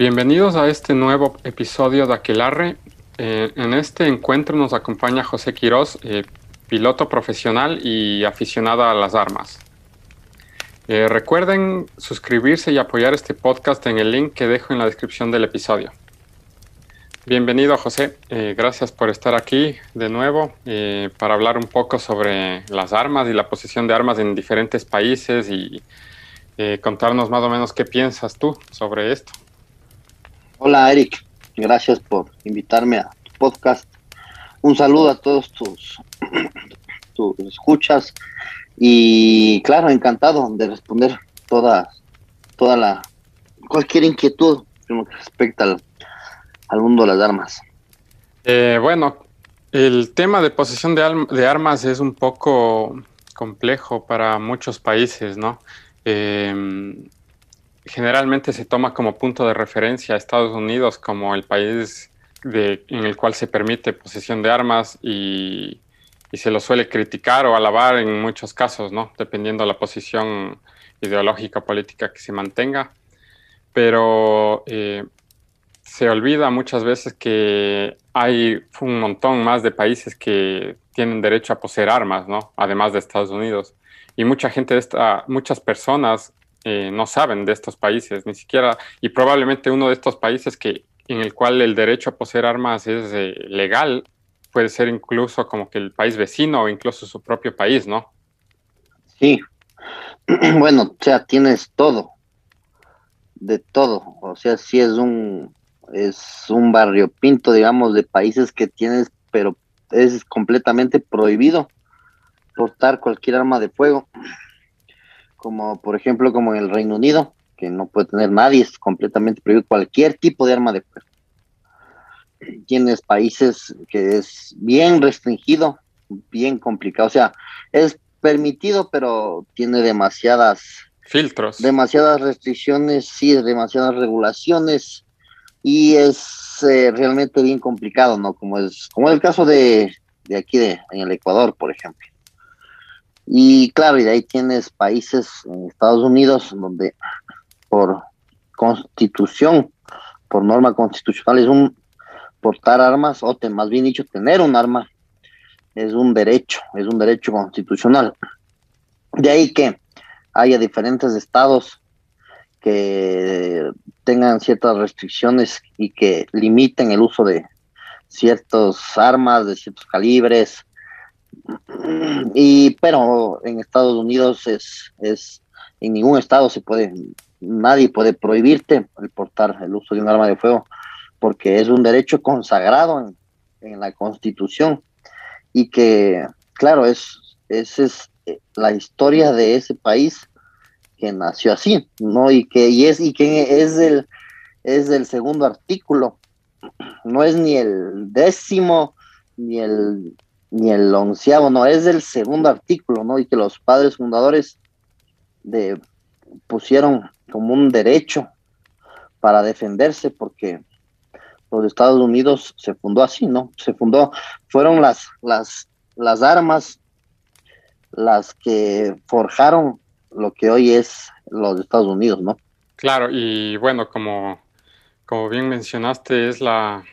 Bienvenidos a este nuevo episodio de Aquelarre. Eh, en este encuentro nos acompaña José Quiroz, eh, piloto profesional y aficionado a las armas. Eh, recuerden suscribirse y apoyar este podcast en el link que dejo en la descripción del episodio. Bienvenido José, gracias por estar aquí de nuevo para hablar un poco sobre las armas y la posesión de armas en diferentes países y contarnos más o menos qué piensas tú sobre esto. Hola Eric, gracias por invitarme a tu podcast. Un saludo a todos tus, tus escuchas y claro, encantado de responder toda, toda la cualquier inquietud en que respecta al, mundo de las armas. Eh, bueno, el tema de posesión de, de, armas es un poco complejo para muchos países, ¿no? Eh, generalmente se toma como punto de referencia a Estados Unidos como el país en el cual se permite posesión de armas y, se lo suele criticar o alabar en muchos casos, ¿no? Dependiendo de la posición ideológica política que se mantenga. Pero eh, se olvida muchas veces que hay un montón más de países que tienen derecho a poseer armas, ¿no? Además de Estados Unidos. Y mucha gente esta, muchas personas eh, no saben de estos países, ni siquiera, y probablemente uno de estos países que en el cual el derecho a poseer armas es eh, legal, puede ser incluso como que el país vecino o incluso su propio país, ¿no? Sí, bueno, o sea, tienes todo, de todo, o sea, sí es un, es un barrio pinto, digamos, de países que tienes, pero es completamente prohibido portar cualquier arma de fuego como por ejemplo como en el Reino Unido, que no puede tener nadie, es completamente prohibido cualquier tipo de arma de fuego. Tienes países que es bien restringido, bien complicado, o sea, es permitido, pero tiene demasiadas filtros, demasiadas restricciones, sí, demasiadas regulaciones y es eh, realmente bien complicado, ¿no? Como es como el caso de, de aquí de en el Ecuador, por ejemplo y claro, y de ahí tienes países Estados Unidos donde por constitución, por norma constitucional, es un portar armas, o más bien dicho, tener un arma, es un derecho, es un derecho constitucional. De ahí que haya diferentes estados que tengan ciertas restricciones y que limiten el uso de ciertas armas, de ciertos calibres, y pero en Estados Unidos es, es en ningún estado se puede, nadie puede prohibirte el portar el uso de un arma de fuego, porque es un derecho consagrado en, la Constitución y que, claro, es, es, eh, la historia de ese país que nació así, ¿no? Y que, y es, y que es el, es el segundo artículo, no es ni el décimo, ni el ni el onceavo, no, es del segundo artículo, ¿no? Y que los padres fundadores de, pusieron como un derecho para defenderse porque los Estados Unidos se fundó así, ¿no? Se fundó, fueron las, las, las armas las que forjaron lo que hoy es los Estados Unidos, ¿no? Claro, y bueno, como, como bien mencionaste, es la,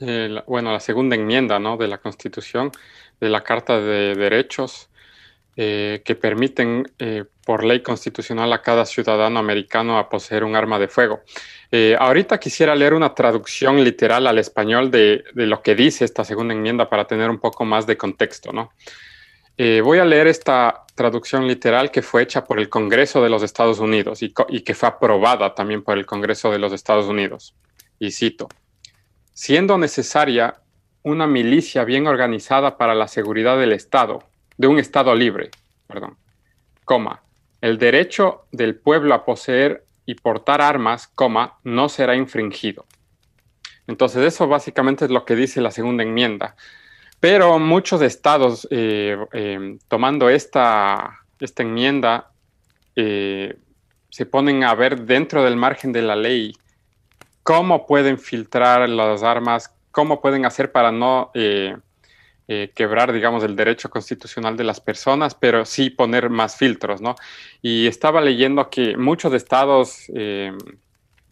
eh, bueno, la segunda enmienda ¿no? de la Constitución, de la Carta de Derechos, eh, que permiten eh, por ley constitucional a cada ciudadano americano a poseer un arma de fuego. ahorita quisiera leer una traducción literal al español de, de, lo que dice esta segunda enmienda para tener un poco más de contexto. ¿no? voy a leer esta traducción literal que fue hecha por el Congreso de los Estados Unidos y, y que fue aprobada también por el Congreso de los Estados Unidos. Y cito siendo necesaria una milicia bien organizada para la seguridad del Estado, de un Estado libre, perdón, coma, el derecho del pueblo a poseer y portar armas, coma, no será infringido. Entonces eso básicamente es lo que dice la segunda enmienda. Pero muchos estados, eh, eh, tomando esta, esta enmienda, eh, se ponen a ver dentro del margen de la ley cómo pueden filtrar las armas, cómo pueden hacer para no eh, eh, quebrar, digamos, el derecho constitucional de las personas, pero sí poner más filtros, ¿no? Y estaba leyendo que muchos estados, eh,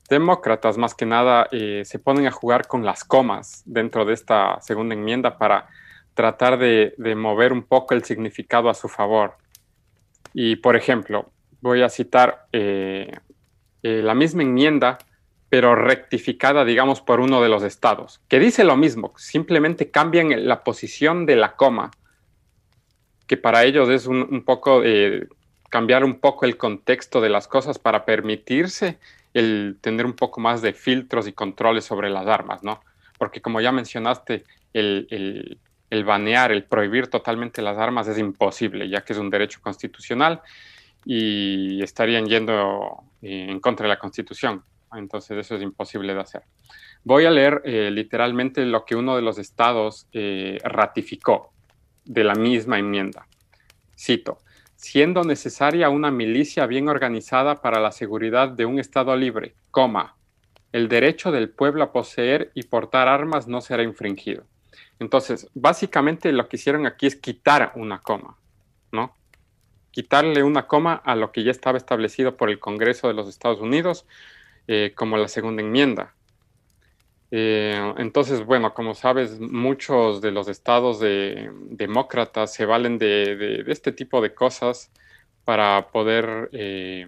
demócratas más que nada se ponen a jugar con las comas dentro de esta segunda enmienda para tratar de, mover un poco el significado a su favor. Y, por ejemplo, voy a citar la misma enmienda, pero rectificada, digamos, por uno de los estados, que dice lo mismo, simplemente cambian la posición de la coma, que para ellos es un, poco cambiar un poco el contexto de las cosas para permitirse el tener un poco más de filtros y controles sobre las armas, ¿no? Porque como ya mencionaste, el, el, banear, el prohibir totalmente las armas es imposible, ya que es un derecho constitucional y estarían yendo eh, en contra de la Constitución. Entonces eso es imposible de hacer. Voy a leer eh, literalmente lo que uno de los estados eh, ratificó de la misma enmienda. Cito, siendo necesaria una milicia bien organizada para la seguridad de un Estado libre, coma, el derecho del pueblo a poseer y portar armas no será infringido. Entonces, básicamente lo que hicieron aquí es quitar una coma, ¿no? Quitarle una coma a lo que ya estaba establecido por el Congreso de los Estados Unidos eh, como la segunda enmienda. Eh, entonces, bueno, como sabes, muchos de los estados de, demócratas se valen de, este tipo de cosas para poder eh,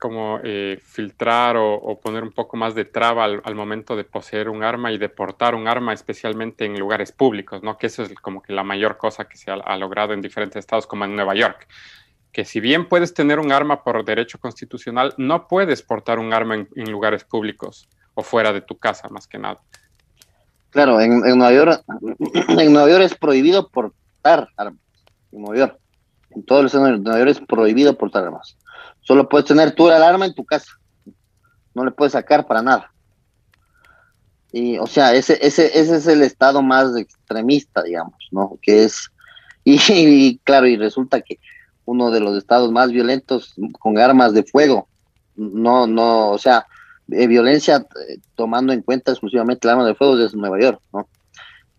como eh, filtrar o, poner un poco más de traba al, momento de poseer un arma y de portar un arma, especialmente en lugares públicos, ¿no? Que eso es como que la mayor cosa que se ha, logrado en diferentes estados, como en Nueva York. Que si bien puedes tener un arma por derecho constitucional, no puedes portar un arma en lugares públicos fuera de tu casa, más que nada. Claro, en, Nueva York, en Nueva York es prohibido portar armas. En Nueva York. En todo el estado de Nueva York es prohibido portar armas. Solo puedes tener tú el arma en tu casa. No le puedes sacar para nada. Y, o sea, ese, ese, ese es el estado más extremista, digamos, ¿no? Que es, y, claro, y resulta que uno de los estados más violentos con armas de fuego, no, no, o sea, violencia eh, tomando en cuenta exclusivamente el arma de fuego desde Nueva York, ¿no?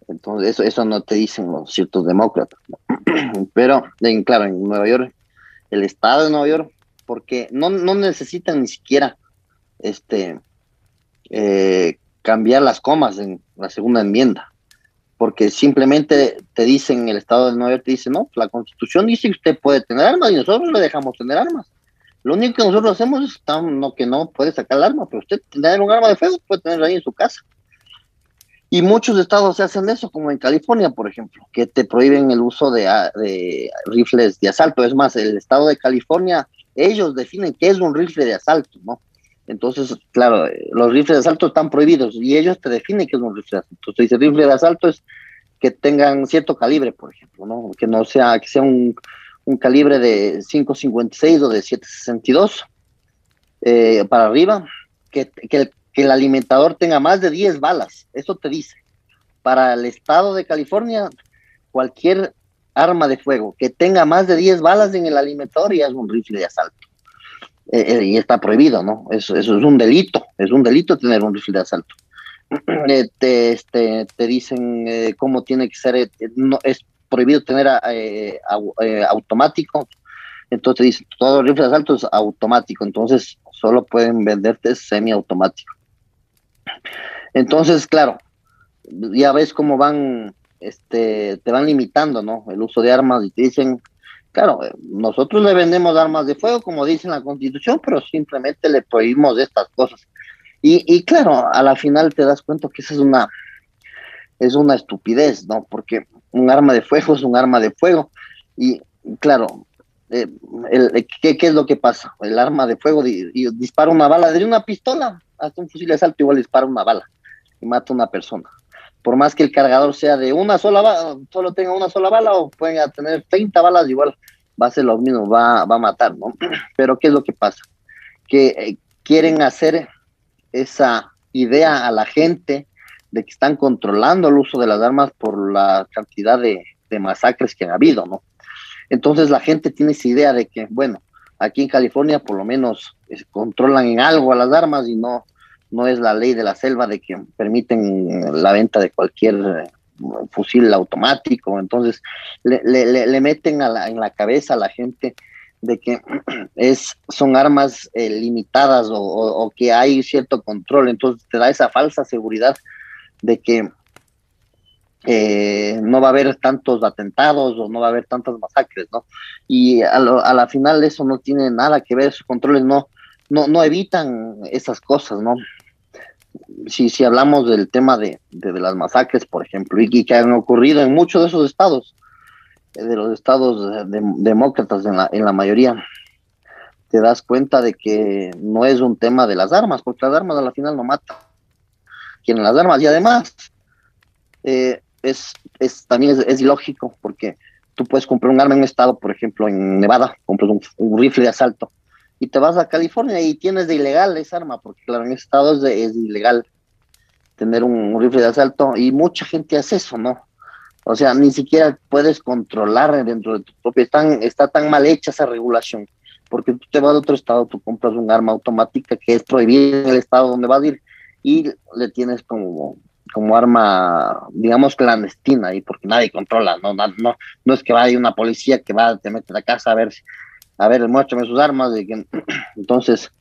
Entonces, eso, eso no te dicen los ciertos demócratas, Pero, en, claro, en Nueva York, el estado de Nueva York, porque no, no necesitan ni siquiera este eh, cambiar las comas en la segunda enmienda, porque simplemente te dicen, el estado de Nueva York te dice, no, la constitución dice que usted puede tener armas y nosotros le dejamos tener armas. Lo único que nosotros hacemos es que no puede sacar el arma, pero usted tener un arma de fuego puede tenerlo ahí en su casa. Y muchos estados se hacen eso, como en California, por ejemplo, que te prohíben el uso de, ah, rifles de asalto. Es más, el estado de California, ellos definen qué es un rifle de asalto, ¿no? Entonces, claro, los rifles de asalto están prohibidos y ellos te definen qué es un rifle de asalto. Entonces, dice rifle de asalto es que tengan cierto calibre, por ejemplo, ¿no? Que no sea, que sea un, un calibre de 5.56 o de 7.62 eh, para arriba, que, que, el alimentador tenga más de 10 balas, eso te dice. Para el estado de California, cualquier arma de fuego que tenga más de 10 balas en el alimentador ya es un rifle de asalto. Eh, eh, y está prohibido, ¿no? Eso, eso, es un delito, es un delito tener un rifle de asalto. te, este, te dicen cómo tiene que ser, no, es prohibido tener eh, eh, automático. Entonces dice, todo rifle de asalto es automático, entonces solo pueden venderte semiautomático. Entonces, claro, ya ves cómo van, este, te van limitando, ¿no? El uso de armas y te dicen, claro, nosotros le vendemos armas de fuego, como dice la Constitución, pero simplemente le prohibimos estas cosas. Y, y claro, a la final te das cuenta que esa es una, es una estupidez, ¿no? Porque un arma de fuego es un arma de fuego. Y claro, eh, ¿qué, es lo que pasa? El arma de fuego dispara una bala de una pistola, hasta un fusil de asalto igual dispara una bala y mata a una persona. Por más que el cargador sea de una sola bala, solo tenga una sola bala o pueden tener 30 balas, igual va a ser lo mismo, va, va a matar, ¿no? Pero ¿qué es lo que pasa? Que eh, quieren hacer esa idea a la gente de que están controlando el uso de las armas por la cantidad de, masacres que han habido, ¿no? Entonces la gente tiene esa idea de que, bueno, aquí en California por lo menos controlan en algo a las armas y no, no es la ley de la selva de que permiten la venta de cualquier eh, fusil automático. Entonces le, le, meten a la, en la cabeza a la gente de que es, son armas eh, limitadas o, que hay cierto control, entonces te da esa falsa seguridad de que eh, no va a haber tantos atentados o no va a haber tantas masacres, ¿no? Y a, la final eso no tiene nada que ver, esos controles no, no, no evitan esas cosas, ¿no? Si, si hablamos del tema de, las masacres, por ejemplo, y, que han ocurrido en muchos de esos estados, eh, de los estados demócratas en la, en la mayoría, te das cuenta de que no es un tema de las armas, porque las armas a la final no matan. Tienen las armas y además eh, es, es, también es, ilógico porque tú puedes comprar un arma en un estado, por ejemplo, en Nevada, compras un, rifle de asalto y te vas a California y tienes de ilegal esa arma, porque claro, en estados es, es ilegal tener un, rifle de asalto y mucha gente hace eso, ¿no? O sea, ni siquiera puedes controlar dentro de tu propio, están, está tan mal hecha esa regulación, porque tú te vas a otro estado, tú compras un arma automática que es prohibida en el estado donde vas a ir y le tienes como como arma, digamos, clandestina ahí, porque nadie controla, no, no, no, es que vaya una policía que va, te mete a la casa a ver, a ver, muéstrame sus armas, entonces,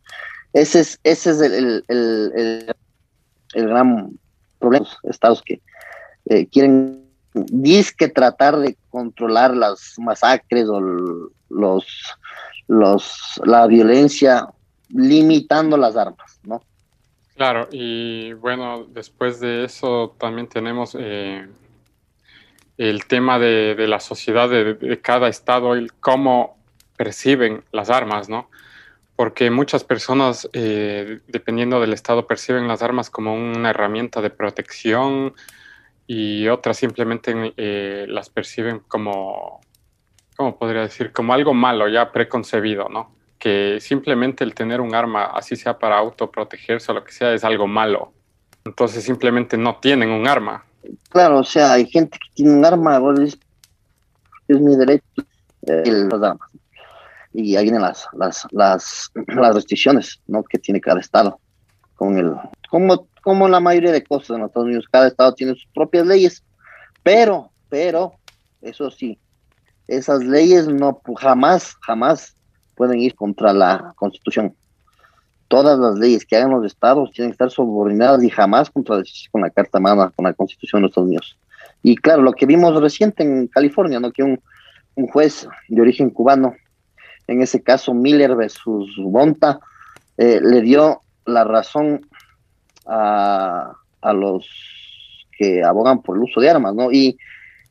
ese es, ese es el, el, el, gran problema, los estados que eh, quieren disque tratar de controlar las masacres o los, los, la violencia limitando las armas, ¿no? Claro, y bueno, después de eso también tenemos eh, el tema de, la sociedad de, cada estado y cómo perciben las armas, ¿no? Porque muchas personas, eh, dependiendo del estado, perciben las armas como una herramienta de protección y otras simplemente eh, las perciben como, ¿cómo podría decir? Como algo malo ya preconcebido, ¿no? que simplemente el tener un arma, así sea para autoprotegerse o lo que sea, es algo malo. Entonces simplemente no tienen un arma. Claro, o sea, hay gente que tiene un arma, es, mi derecho eh, las armas. Y ahí vienen las, las, las, las, restricciones ¿no? que tiene cada estado. Con el, como, como la mayoría de cosas en Estados Unidos, cada estado tiene sus propias leyes, pero, pero, eso sí, esas leyes no jamás, jamás pueden ir contra la Constitución. Todas las leyes que hagan los estados tienen que estar subordinadas y jamás contradecirse con la Carta Magna, con la Constitución de los Estados Unidos. Y claro, lo que vimos reciente en California, ¿no? que un, juez de origen cubano, en ese caso Miller versus Bonta, eh, le dio la razón a, a, los que abogan por el uso de armas, ¿no? Y,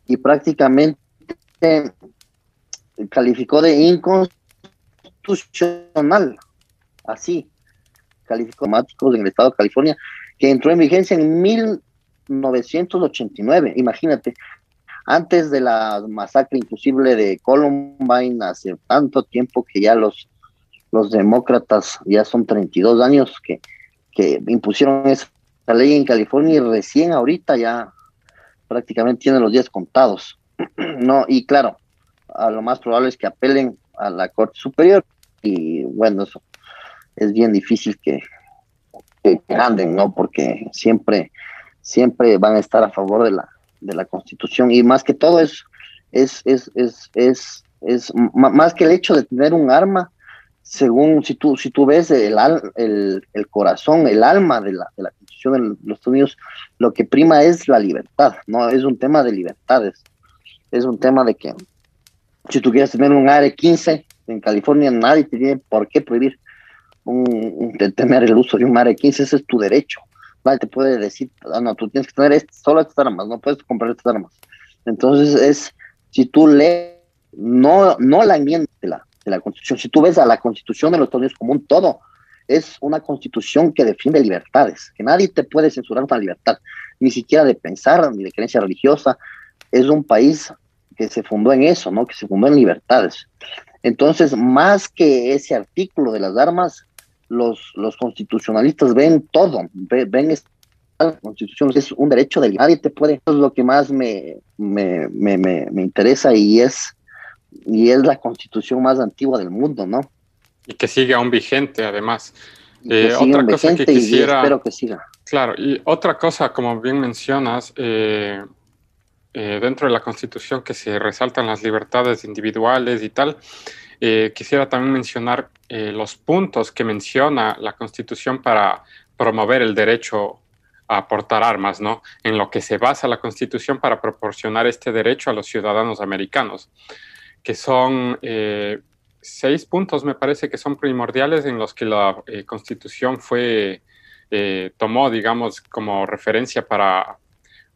y prácticamente calificó de inconstitucional constitucional, así, calificados en el estado de California, que entró en vigencia en 1989, imagínate, antes de la masacre inclusive de Columbine, hace tanto tiempo que ya los, los demócratas, ya son 32 años que, que impusieron esa ley en California y recién ahorita ya prácticamente tienen los días contados. no, y claro, a lo más probable es que apelen a la Corte Superior y bueno, eso es bien difícil que, que anden, ¿no? Porque siempre, siempre van a estar a favor de la, de la Constitución y más que todo es, es, es, es, es, es más que el hecho de tener un arma, según si tú, si tú ves el, el, el corazón, el alma de la, de la Constitución de los Estados Unidos, lo que prima es la libertad, ¿no? Es un tema de libertades, es un tema de que si tú quieres tener un AR-15 en California, nadie te tiene por qué prohibir un, tener el uso de un AR-15, ese es tu derecho. Te puede decir, ah, no, tú tienes que tener solo estas armas, no puedes comprar estas armas. Entonces es, si tú lees, no, no la enmienda de la, de la Constitución, si tú ves a la Constitución de los Estados Unidos como un todo, es una constitución que defiende libertades, que nadie te puede censurar una libertad, ni siquiera de pensar, ni de creencia religiosa. Es un país que se fundó en eso, ¿no? Que se fundó en libertades. Entonces, más que ese artículo de las armas, los, los constitucionalistas ven todo, ven, la constitución es un derecho de nadie te puede, eso es lo que más me, me, me, me, interesa y es, y es la constitución más antigua del mundo, ¿no? Y que sigue aún vigente, además. Eh, otra cosa que quisiera. espero que siga. Claro, y otra cosa, como bien mencionas, eh, eh, dentro de la Constitución que se resaltan las libertades individuales y tal, eh, quisiera también mencionar eh, los puntos que menciona la Constitución para promover el derecho a portar armas, ¿no? En lo que se basa la Constitución para proporcionar este derecho a los ciudadanos americanos, que son eh, seis puntos, me parece que son primordiales en los que la Constitución fue, tomó, digamos, como referencia para,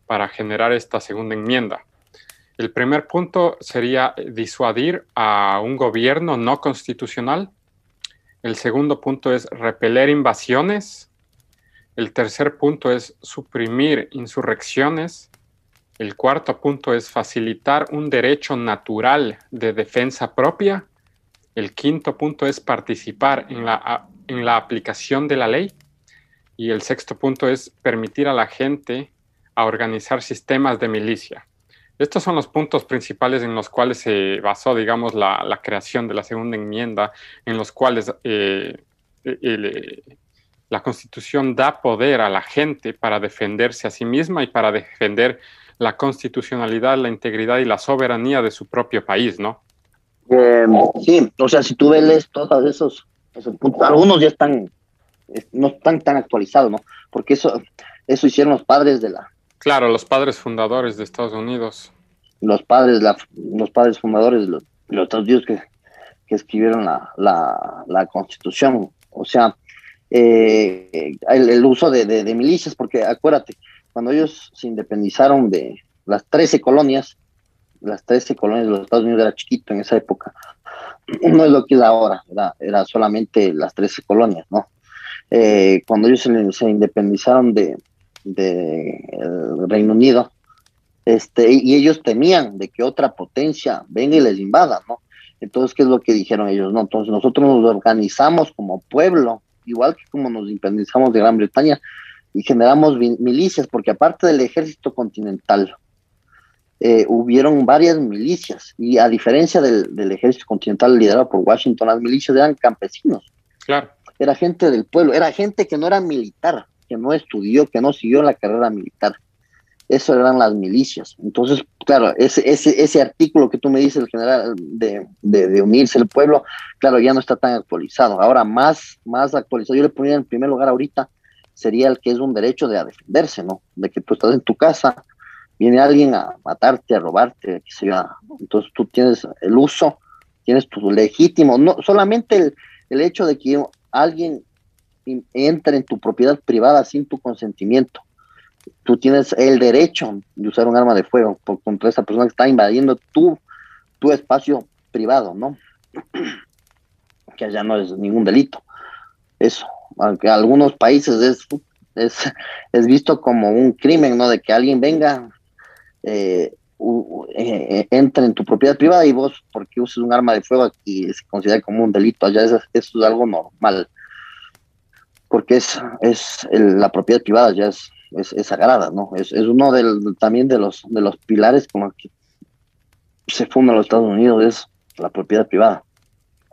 para generar esta segunda enmienda. El primer punto sería disuadir a un gobierno no constitucional. El segundo punto es repeler invasiones. El tercer punto es suprimir insurrecciones. El cuarto punto es facilitar un derecho natural de defensa propia. El quinto punto es participar en la, en la aplicación de la ley. Y el sexto punto es permitir a la gente a organizar sistemas de milicia. Estos son los puntos principales en los cuales se basó, digamos, la, creación de la segunda enmienda, en los cuales eh, eh, la Constitución da poder a la gente para defenderse a sí misma y para defender la constitucionalidad, la integridad y la soberanía de su propio país, ¿no? Eh, sí, o sea, si tú ves todos esos, puntos, algunos ya están, no están tan actualizados, ¿no? Porque eso, eso hicieron los padres de la, Claro, los padres fundadores de Estados Unidos. Los padres, los padres fundadores de los, Estados Unidos que, escribieron la, constitución. O sea, eh, el, uso de, milicias, porque acuérdate, cuando ellos se independizaron de las 13 colonias, las 13 colonias de los Estados Unidos era chiquito en esa época, no es lo que es ahora, era, era solamente las 13 colonias, ¿no? Eh, cuando ellos se independizaron de, del Reino Unido, este, y ellos temían de que otra potencia venga y les invada, ¿no? Entonces, ¿qué es lo que dijeron ellos? No, entonces nosotros nos organizamos como pueblo, igual que como nos independizamos de Gran Bretaña, y generamos milicias, porque aparte del ejército continental, eh, hubieron varias milicias, y a diferencia del, del, ejército continental liderado por Washington, las milicias eran campesinos. Claro. Era gente del pueblo, era gente que no era militar, que no estudió, que no siguió la carrera militar. Eso eran las milicias. Entonces, claro, ese, ese, ese artículo que tú me dices, el general, de, de, unirse el pueblo, claro, ya no está tan actualizado. Ahora, más, más actualizado, yo le ponía en primer lugar ahorita, sería el que es un derecho de a defenderse, ¿no? De que tú estás en tu casa, viene alguien a matarte, a robarte, que se Entonces tú tienes el uso, tienes tu legítimo, no solamente el, el hecho de que alguien entra en tu propiedad privada sin tu consentimiento. Tú tienes el derecho de usar un arma de fuego por, contra esa persona que está invadiendo tu, tu espacio privado, ¿no? que allá no es ningún delito. Eso, aunque en algunos países es, es, visto como un crimen, ¿no? De que alguien venga, eh, eh, entre en tu propiedad privada y vos, porque uses un arma de fuego, aquí se considera como un delito. Allá eso es algo normal porque es, es la propiedad privada ya es, es, sagrada, ¿no? Es, uno del, también de los, de los pilares con los que se fundan los Estados Unidos, es la propiedad privada.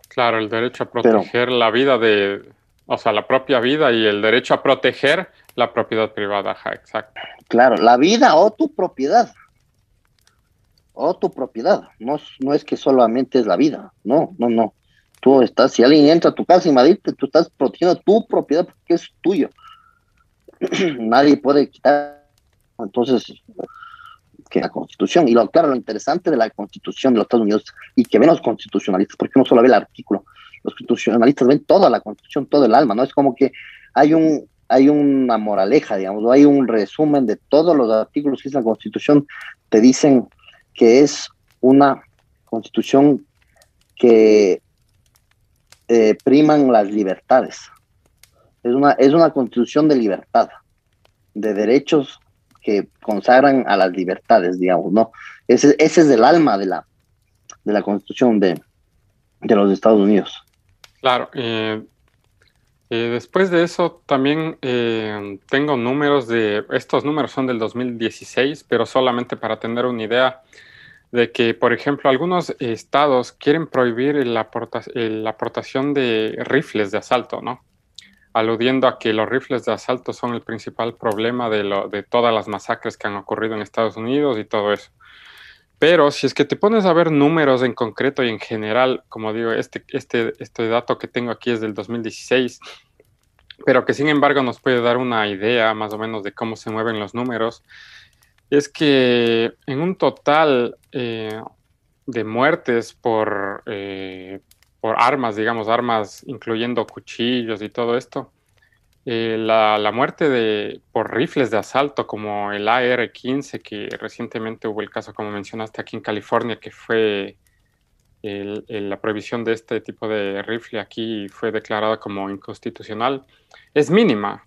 Claro, el derecho a proteger la vida de, o sea, la propia vida y el derecho a proteger la propiedad privada, exacto. Claro, la vida o tu propiedad. O tu propiedad. No, no es que solamente es la vida, no, no, no. Tú estás, si alguien entra a tu casa y invadirte, tú estás protegiendo tu propiedad porque es tuyo. Nadie puede quitar. Entonces, que la constitución, y lo claro, lo interesante de la constitución de los Estados Unidos, y que ven los constitucionalistas, porque no solo ve el artículo, los constitucionalistas ven toda la constitución, todo el alma, ¿no? Es como que hay un, hay una moraleja, digamos, hay un resumen de todos los artículos que es la constitución, te dicen que es una constitución que eh, priman las libertades. Es una, es una constitución de libertad, de derechos que consagran a las libertades, digamos, ¿no? Ese, ese es el alma de la, de la constitución de, de los Estados Unidos. Claro, eh, eh, después de eso también tengo números de, estos números son del 2016, pero solamente para tener una idea, de que, por ejemplo, algunos estados quieren prohibir la, aportación de rifles de asalto, ¿no? Aludiendo a que los rifles de asalto son el principal problema de, lo, de todas las masacres que han ocurrido en Estados Unidos y todo eso. Pero si es que te pones a ver números en concreto y en general, como digo, este, este, este dato que tengo aquí es del 2016, pero que sin embargo nos puede dar una idea más o menos de cómo se mueven los números, es que en un total eh, de muertes por, eh, por armas, digamos, armas incluyendo cuchillos y todo esto, eh, la, muerte de, por rifles de asalto como el AR-15, que recientemente hubo el caso, como mencionaste, aquí en California, que fue la prohibición de este tipo de rifle aquí fue declarada como inconstitucional, es mínima.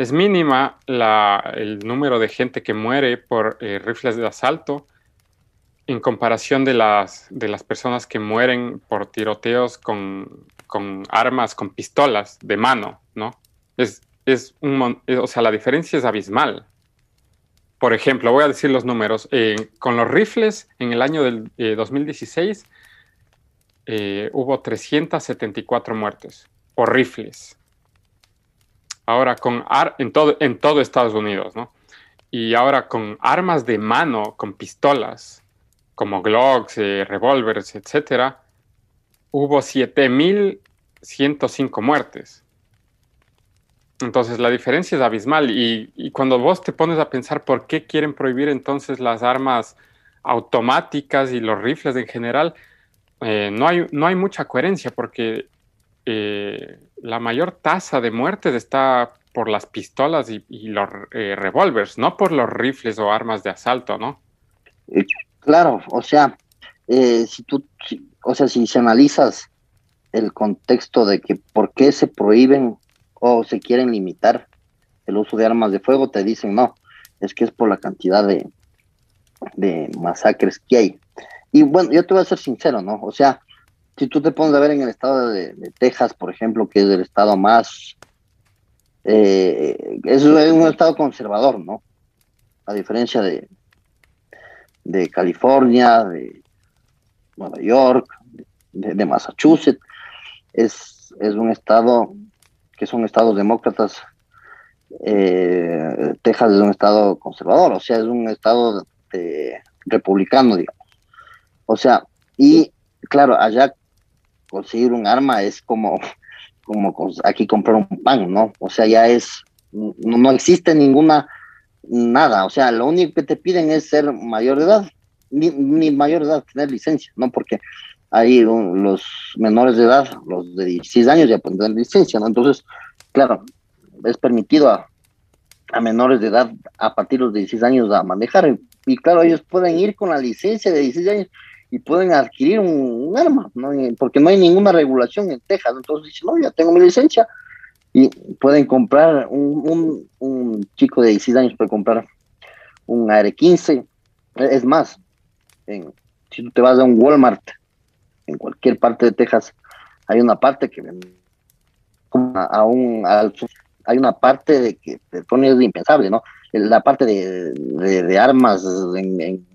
Es mínima el número de gente que muere por eh, rifles de asalto en comparación de las, de las personas que mueren por tiroteos con, con armas, con pistolas de mano, ¿no? Es, es un, o sea, la diferencia es abismal. Por ejemplo, voy a decir los números. Eh, con los rifles, en el año del 2016, eh, eh, hubo 374 muertes por rifles. Ahora, con en, todo, en todo Estados Unidos, ¿no? Y ahora con armas de mano, con pistolas, como Glocks, revólveres, etcétera, hubo 7.105 muertes. Entonces la diferencia es abismal y, cuando vos te pones a pensar por qué quieren prohibir entonces las armas automáticas y los rifles en general, eh, no, hay, no hay mucha coherencia porque eh, la mayor tasa de muertes está por las pistolas y, los eh, revólveres, no por los rifles o armas de asalto, ¿no? Claro, o sea, si tú, o sea, si se analizas el contexto de que por qué se prohíben o se quieren limitar el uso de armas de fuego, te dicen no, es que es por la cantidad de, de masacres que hay. Y bueno, yo te voy a ser sincero, ¿no? O sea, si tú te pones a ver en el estado de, Texas, por ejemplo, que es el estado más... Eh, es un estado conservador, ¿no? A diferencia de, de California, de Nueva York, de, de Massachusetts, es, es un estado que son estados demócratas, eh, Texas es un estado conservador, o sea, es un estado republicano, digamos. O sea, y claro, allá conseguir un arma es como, como aquí comprar un pan, ¿no? O sea, ya es, no, no existe ninguna, nada, o sea, lo único que te piden es ser mayor de edad, ni, ni mayor de edad, tener licencia, ¿no? Porque ahí los menores de edad, los de 16 años ya pueden tener licencia, ¿no? Entonces, claro, es permitido a, menores de edad a partir de los 16 años a manejar. Y, claro, ellos pueden ir con la licencia de 16 años y pueden adquirir un, arma, ¿no? porque no hay ninguna regulación en Texas. Entonces dicen, no, ya tengo mi licencia. Y pueden comprar, un, un, chico de 16 años puede comprar un AR-15. Es más, en, si tú te vas a un Walmart en cualquier parte de Texas hay una parte que aún hay una parte de que te pone impensable, ¿no? La parte de, armas en,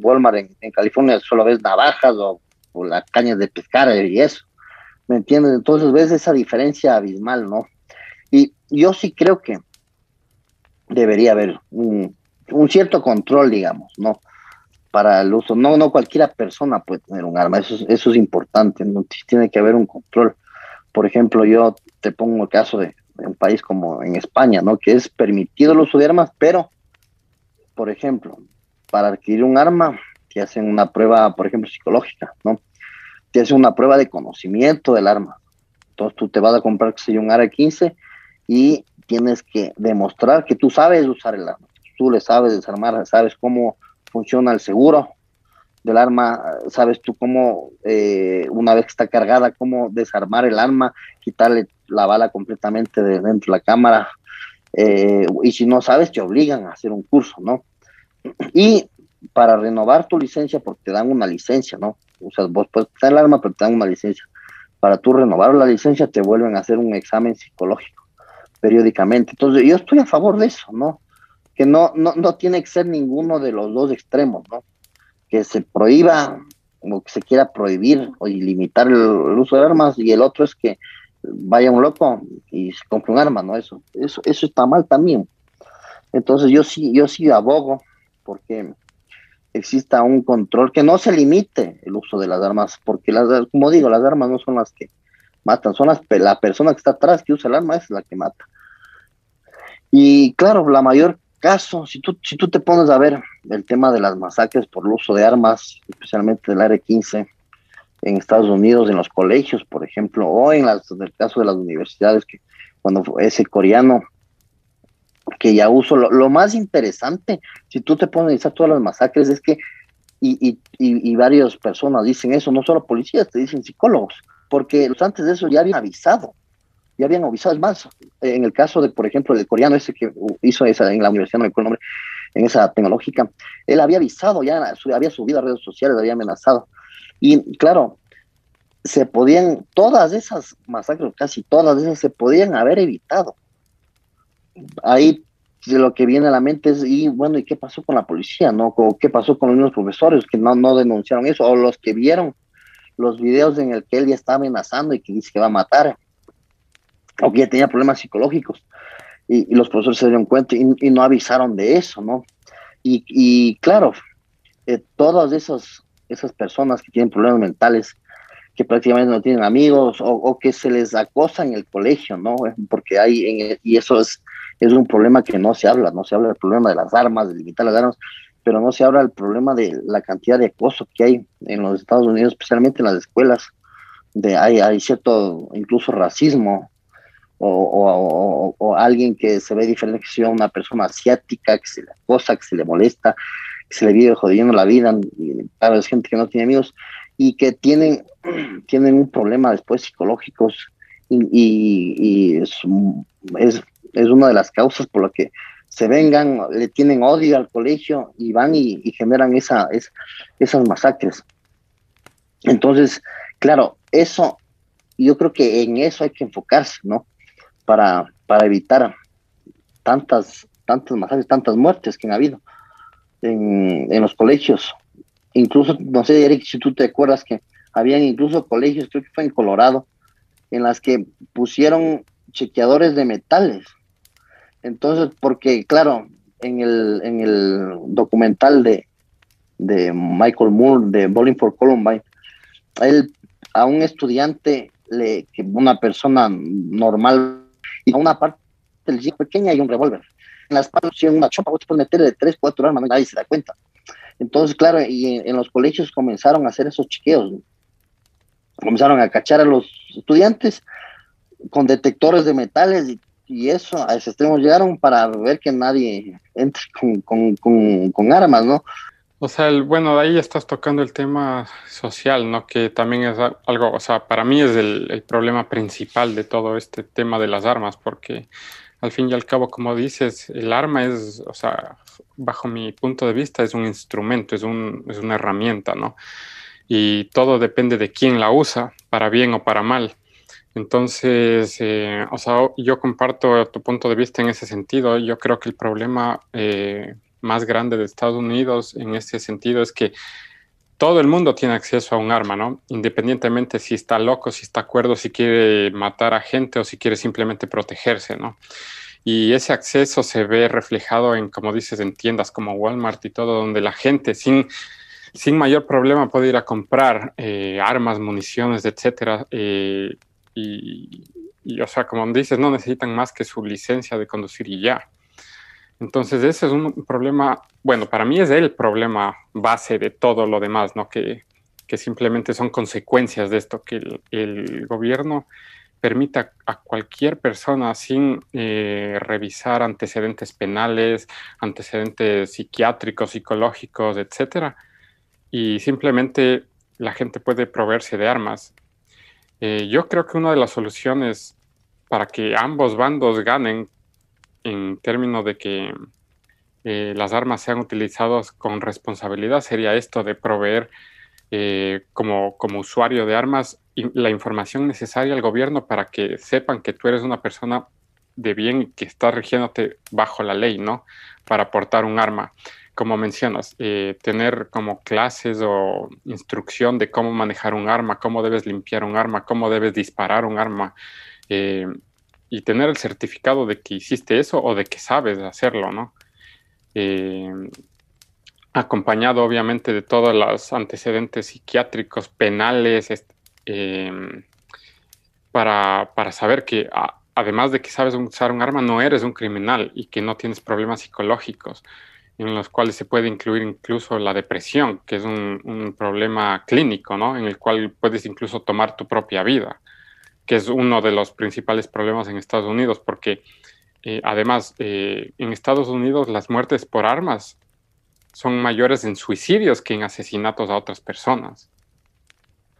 Walmart en, California solo ves navajas o, las cañas de pescar y eso, ¿me entiendes? Entonces ves esa diferencia abismal, ¿no? Y yo sí creo que debería haber un, cierto control, digamos, ¿no? para el uso. No, no cualquiera persona puede tener un arma, eso, eso es importante, tiene que haber un control. Por ejemplo, yo te pongo el caso de, un país como en España, ¿no? Que es permitido el uso de armas, pero, por ejemplo, para adquirir un arma, te hacen una prueba, por ejemplo, psicológica, ¿no? Te hacen una prueba de conocimiento del arma. Entonces tú te vas a comprar, que sé un AR-15 y tienes que demostrar que tú sabes usar el arma. Tú le sabes desarmar, sabes cómo funciona el seguro del arma, sabes tú cómo, eh, una vez que está cargada, cómo desarmar el arma, quitarle la bala completamente de dentro de la cámara, eh, y si no sabes, te obligan a hacer un curso, ¿no? Y para renovar tu licencia, porque te dan una licencia, ¿no? O sea, vos puedes tener el arma, pero te dan una licencia. Para tú renovar la licencia, te vuelven a hacer un examen psicológico periódicamente. Entonces, yo estoy a favor de eso, ¿no? que no, no, no tiene que ser ninguno de los dos extremos, ¿no? Que se prohíba o que se quiera prohibir o limitar el, uso de armas y el otro es que vaya un loco y se compre un arma, ¿no? Eso, eso, eso está mal también. Entonces yo sí, yo sí abogo porque exista un control, que no se limite el uso de las armas, porque las, como digo, las armas no son las que matan, son las, la persona que está atrás que usa el arma es la que mata. Y claro, la mayor caso, si tú, si tú te pones a ver el tema de las masacres por el uso de armas, especialmente del R-15 en Estados Unidos, en los colegios, por ejemplo, o en, las, el caso de las universidades, que cuando ese coreano que ya uso, lo, más interesante, si tú te pones a todas las masacres, es que, y, y, y, varias personas dicen eso, no solo policías, te dicen psicólogos, porque antes de eso ya habían avisado, ya habían avisado. Es más, en el caso de, por ejemplo, el coreano ese que hizo esa en la universidad, no me acuerdo el nombre, en esa tecnológica, él había avisado, ya había subido a redes sociales, había amenazado. Y claro, se podían, todas esas masacres, casi todas esas, se podían haber evitado. Ahí lo que viene a la mente es, y bueno, ¿y qué pasó con la policía? ¿No? ¿Qué pasó con los profesores que no, no denunciaron eso? O los que vieron los videos en el que él ya está amenazando y que dice que va a matar o que ya tenía problemas psicológicos. Y, los profesores se dieron cuenta y, no avisaron de eso, ¿no? Y, claro, eh, todas esas, esas personas que tienen problemas mentales, que prácticamente no tienen amigos o, que se les acosa en el colegio, ¿no? Porque hay, y eso es, es un problema que no se habla, no se habla del problema de las armas, de limitar las armas, pero no se habla del problema de la cantidad de acoso que hay en los Estados Unidos, especialmente en las escuelas, de hay, hay cierto incluso racismo o, o, alguien que se ve diferente que sea una persona asiática, que se le acosa, que se le molesta, que se le vive jodiendo la vida, y claro, es gente que no tiene amigos y que tienen, tienen un problema después psicológicos y, es, es, es, una de las causas por las que se vengan, le tienen odio al colegio y van y, generan esa, esas masacres. Entonces, claro, eso, yo creo que en eso hay que enfocarse, ¿no? para, para evitar tantas, tantas masacres, tantas muertes que han habido en, en los colegios. Incluso, no sé, Eric, si tú te acuerdas que habían incluso colegios, creo que fue en Colorado, en las que pusieron chequeadores de metales. Entonces, porque claro, en el, en el documental de, de Michael Moore de Bowling for Columbine, él a un estudiante, le, que una persona normal y a una parte del jeep pequeña y un revólver. En las partes, si una chopa, vos te puedes meterle tres, cuatro armas, nadie se da cuenta. Entonces, claro, y en, los colegios comenzaron a hacer esos chequeos. Comenzaron a cachar a los estudiantes con detectores de metales y, eso, a ese extremo llegaron para ver que nadie entre con, con, con armas, ¿no? O sea, el, bueno, ahí estás tocando el tema social, ¿no? Que también es algo, o sea, para mí es el, problema principal de todo este tema de las armas, porque al fin y al cabo, como dices, el arma es, o sea, bajo mi punto de vista, es un instrumento, es, un, es una herramienta, ¿no? Y todo depende de quién la usa, para bien o para mal. Entonces, eh, o sea, yo comparto tu punto de vista en ese sentido. Yo creo que el problema eh, más grande de Estados Unidos en este sentido es que todo el mundo tiene acceso a un arma, ¿no? Independientemente si está loco, si está acuerdo, si quiere matar a gente o si quiere simplemente protegerse, ¿no? Y ese acceso se ve reflejado en, como dices, en tiendas como Walmart y todo, donde la gente sin, sin mayor problema puede ir a comprar eh, armas, municiones, etcétera. Y, y, o sea, como dices, no necesitan más que su licencia de conducir y ya. Entonces ese es un problema, bueno, para mí es el problema base de todo lo demás, ¿no? Que, que simplemente son consecuencias de esto, que el, gobierno permita a cualquier persona sin eh, revisar antecedentes penales, antecedentes psiquiátricos, psicológicos, etcétera, y simplemente la gente puede proveerse de armas. Eh, yo creo que una de las soluciones para que ambos bandos ganen en términos de que eh, las armas sean utilizadas con responsabilidad sería esto de proveer eh, como, como usuario de armas la información necesaria al gobierno para que sepan que tú eres una persona de bien y que está rigiéndote bajo la ley, ¿no? Para portar un arma. Como mencionas, eh, tener como clases o instrucción de cómo manejar un arma, cómo debes limpiar un arma, cómo debes disparar un arma, y tener el certificado de que hiciste eso o de que sabes hacerlo, ¿no? Eh, acompañado obviamente de todos los antecedentes psiquiátricos, penales, para, para, saber que además de que sabes usar un arma, no eres un criminal y que no tienes problemas psicológicos en los cuales se puede incluir incluso la depresión, que es un, problema clínico, ¿no? En el cual puedes incluso tomar tu propia vida, que es uno de los principales problemas en Estados Unidos, porque eh, además eh, en Estados Unidos las muertes por armas son mayores en suicidios que en asesinatos a otras personas.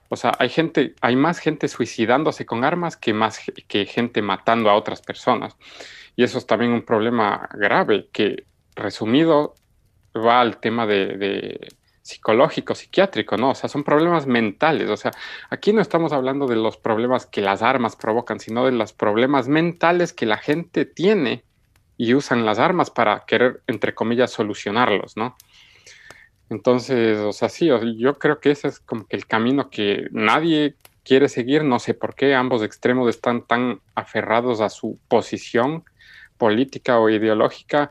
O sea, hay gente, hay más gente suicidándose con armas que más que gente matando a otras personas. Y eso es también un problema grave que resumido, va al tema de, psicológico, psiquiátrico, ¿no? O sea, son problemas mentales. O sea, aquí no estamos hablando de los problemas que las armas provocan, sino de los problemas mentales que la gente tiene y usan las armas para querer, entre comillas, solucionarlos, ¿no? Entonces, o sea, sí, yo creo que ese es como que el camino que nadie quiere seguir, no sé por qué ambos extremos están tan aferrados a su posición política o ideológica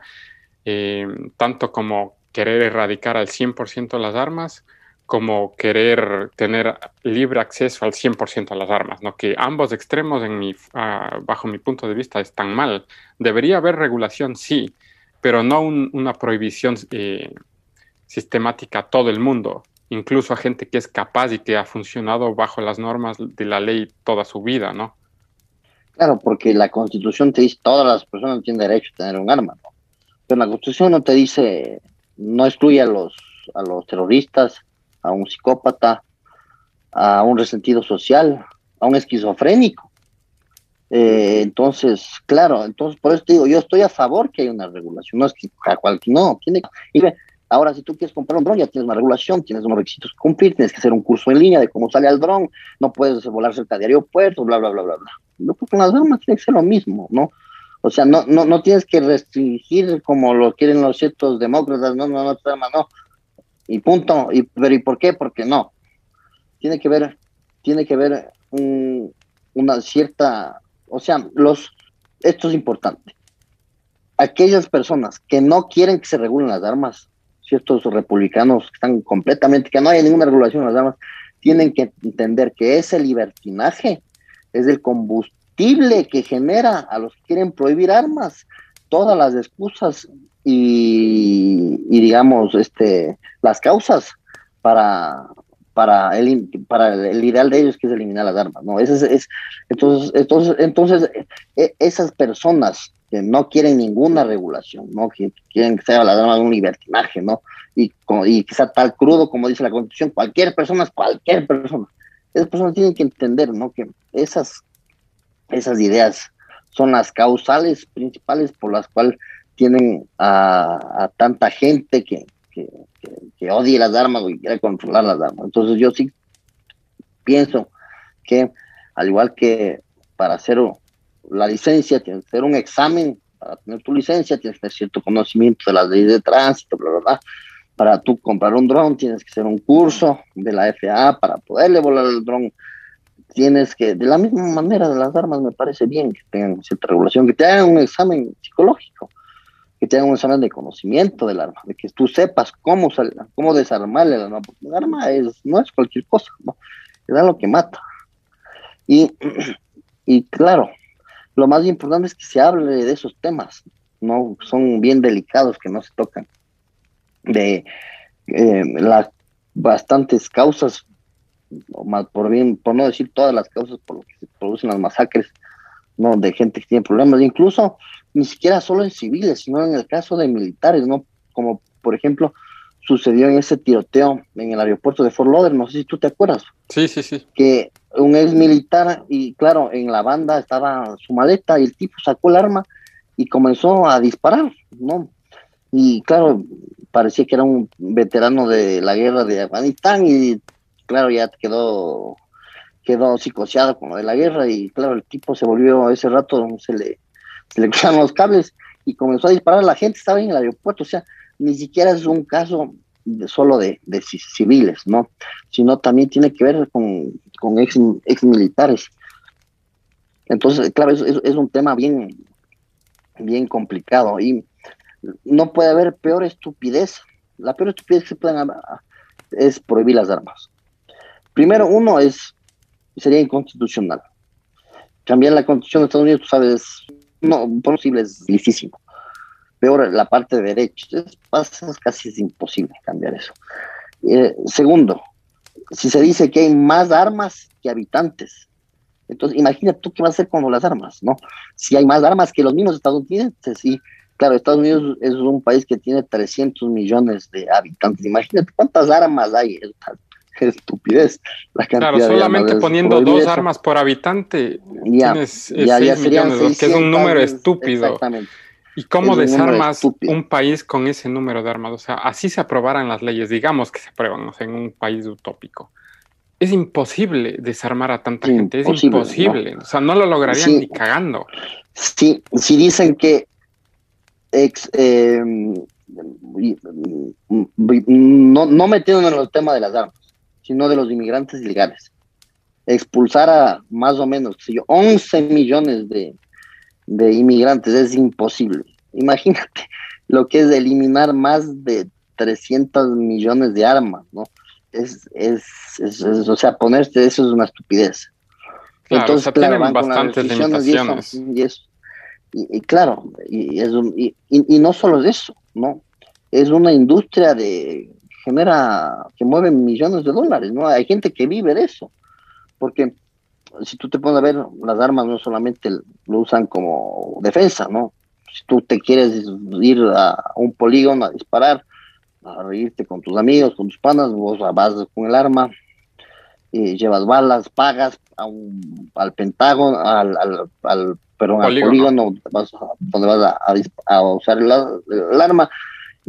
eh, tanto como querer erradicar al 100% las armas, como querer tener libre acceso al 100% a las armas, ¿no? que ambos extremos, en mi, ah, bajo mi punto de vista, están mal. Debería haber regulación, sí, pero no una prohibición eh, sistemática a todo el mundo, incluso a gente que es capaz y que ha funcionado bajo las normas de la ley toda su vida, ¿no? Claro, porque la Constitución te dice todas las personas tienen derecho a tener un arma. Pero la Constitución no te dice, no excluye a los, a los terroristas, a un psicópata, a un resentido social, a un esquizofrénico. Eh, entonces, claro, entonces por eso te digo, yo estoy a favor que haya una regulación, no es que a cualquier, no, tiene y ahora si tú quieres comprar un dron ya tienes una regulación, tienes unos requisitos que cumplir, tienes que hacer un curso en línea de cómo sale el dron, no puedes volar cerca de aeropuertos, bla, bla, bla, bla, bla. Yo creo que con las armas tiene que ser lo mismo, ¿no? O sea, no, no, no tienes que restringir como lo quieren los ciertos demócratas, no, no, no, no. Y punto. Y, pero ¿y por qué? Porque no. Tiene que ver, tiene que ver una cierta, o sea, los, esto es importante. Aquellas personas que no quieren que se regulen las armas, ciertos republicanos que están completamente, que no haya ninguna regulación de las armas, tienen que entender que ese libertinaje es el combustible que genera a los que quieren prohibir armas, todas las excusas y, digamos, este, las causas para, para el, para el ideal de ellos que es eliminar las armas, ¿no? es, entonces, entonces, entonces e, esas personas que no quieren ninguna regulación, ¿no? Que quieren que sea la arma de un libertinaje, ¿no? Y, y que sea tal crudo como dice la Constitución, cualquier persona es cualquier persona. Esas personas tienen que entender, ¿no? Que esas esas ideas son las causales principales por las cuales tienen a, tanta gente que, que, las armas y quiere controlar las armas. Entonces yo sí pienso que al igual que para hacer la licencia tienes que hacer un examen, para tener tu licencia tienes que tener cierto conocimiento de las leyes de tránsito, bla, bla, bla. Para tú comprar un dron tienes que hacer un curso de la FAA para poderle volar el dron tienes que, de la misma manera de las armas, me parece bien que tengan cierta regulación, que te hagan un examen psicológico, que te hagan un examen de conocimiento del arma, de que tú sepas cómo, cómo desarmarle el arma, porque un arma es, no es cualquier cosa, ¿no? es algo que mata. Y, y claro, lo más importante es que se hable de esos temas, no son bien delicados que no se tocan, de eh, las bastantes causas por bien, por no decir todas las causas por las que se producen las masacres, no, de gente que tiene problemas, incluso ni siquiera solo en civiles, sino en el caso de militares, no, como por ejemplo sucedió en ese tiroteo en el aeropuerto de Fort Lauderdale, no sé si tú te acuerdas. Sí, sí, sí. Que un ex militar y claro, en la banda estaba su maleta y el tipo sacó el arma y comenzó a disparar, ¿no? Y claro, parecía que era un veterano de la guerra de Afganistán y claro, ya quedó quedó psicoseado con lo de la guerra y claro, el tipo se volvió ese rato, se le, se le cruzaron los cables y comenzó a disparar la gente, estaba en el aeropuerto, o sea, ni siquiera es un caso de, solo de, civiles, ¿no? Sino también tiene que ver con, con ex, militares. Entonces, claro, es, es, un tema bien, bien complicado y no puede haber peor estupidez la peor estupidez que se pueden es prohibir las armas. Primero, uno es, sería inconstitucional. Cambiar la constitución de Estados Unidos, tú sabes, no, posible, es difícil. Peor, la parte de derechos, es, casi es imposible cambiar eso. Eh, segundo, si se dice que hay más armas que habitantes, entonces imagínate tú qué va a hacer con las armas, ¿no? Si hay más armas que los mismos estadounidenses, y claro, Estados Unidos es un país que tiene 300 millones de habitantes, imagínate cuántas armas hay, estupidez. La claro, solamente poniendo dos armas por habitante ya, tienes eh, ya, millones, que es un número estúpido. Exactamente. ¿Y cómo desarmas un país con ese número de armas? O sea, así se aprobaran las leyes, digamos que se aprueban en un país utópico. Es imposible desarmar a tanta gente, es imposible. O sea, no lo lograrían ni cagando. Sí, si dicen que ex, eh, no, no metiendo en el tema de las armas, sino de los inmigrantes ilegales. Expulsar a más o menos, yo, 11 millones de, de inmigrantes es imposible. Imagínate lo que es eliminar más de 300 millones de armas, ¿no? Es, es, o sea, ponerse eso es una estupidez. Entonces, claro, tienen bastantes limitaciones. Y, eso, y, claro, y, es y, y, no solo es eso, ¿no? Es una industria de genera, que mueve millones de dólares, ¿no? Hay gente que vive de eso, porque si tú te pones a ver, las armas no solamente lo usan como defensa, ¿no? Si tú te quieres ir a un polígono a disparar, a reírte con tus amigos, con tus panas, vos vas con el arma, y llevas balas, pagas a un, al Pentágono, al, al, al perdón, al polígono vas donde vas a, usar el, el, arma,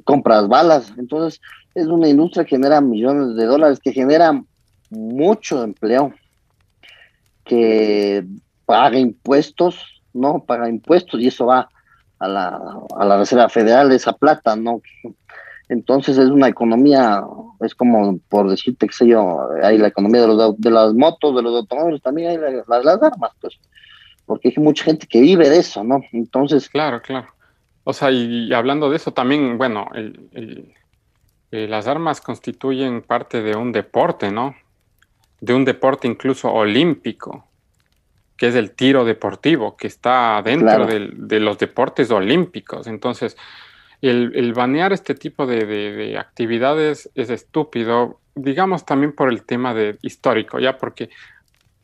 compras balas. Entonces, es una industria que genera millones de dólares, que genera mucho empleo que paga impuestos, ¿no? Paga impuestos y eso va a la, a la Reserva Federal, esa plata, ¿no? Entonces es una economía, es como por decirte, qué sé yo, hay la economía de, los, de las motos, de los automóviles, también hay las, las armas, pues, porque hay mucha gente que vive de eso, ¿no? Entonces... Claro, claro. O sea, y, hablando de eso también, bueno, eh, las armas constituyen parte de un deporte, ¿no? de un deporte incluso olímpico, que es el tiro deportivo, que está dentro de los deportes olímpicos. Entonces, el, banear este tipo de, actividades es estúpido, digamos también por el tema de histórico, ya porque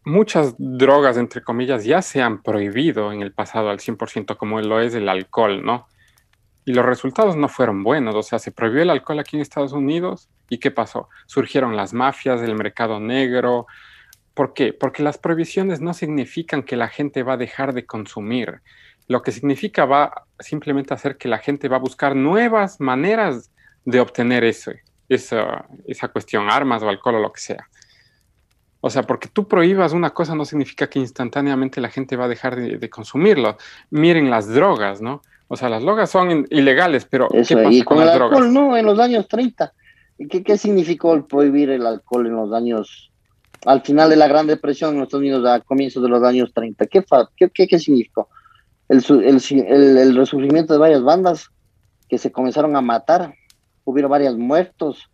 muchas drogas, entre comillas, ya se han prohibido en el pasado al 100%, como lo es el alcohol, ¿no? Y los resultados no fueron buenos, o sea, se prohibió el alcohol aquí en Estados Unidos ¿Y qué pasó? Surgieron las mafias, el mercado negro. ¿Por qué? Porque las prohibiciones no significan que la gente va a dejar de consumir. Lo que significa va simplemente hacer que la gente va a buscar nuevas maneras de obtener eso, esa, esa cuestión, armas o alcohol o lo que sea. O sea, porque tú prohíbas una cosa no significa que instantáneamente la gente va a dejar de, consumirlo. Miren las drogas, ¿no? O sea, las drogas son ilegales, pero ¿qué pasa con, las drogas? No, en los años 30 ¿Qué, ¿Qué significó el prohibir el alcohol en los años, al final de la Gran Depresión en Estados Unidos, a comienzos de los años 30? ¿Qué, qué, qué, significó? El, el, el, resurgimiento de varias bandas que se comenzaron a matar, hubieron varios muertos,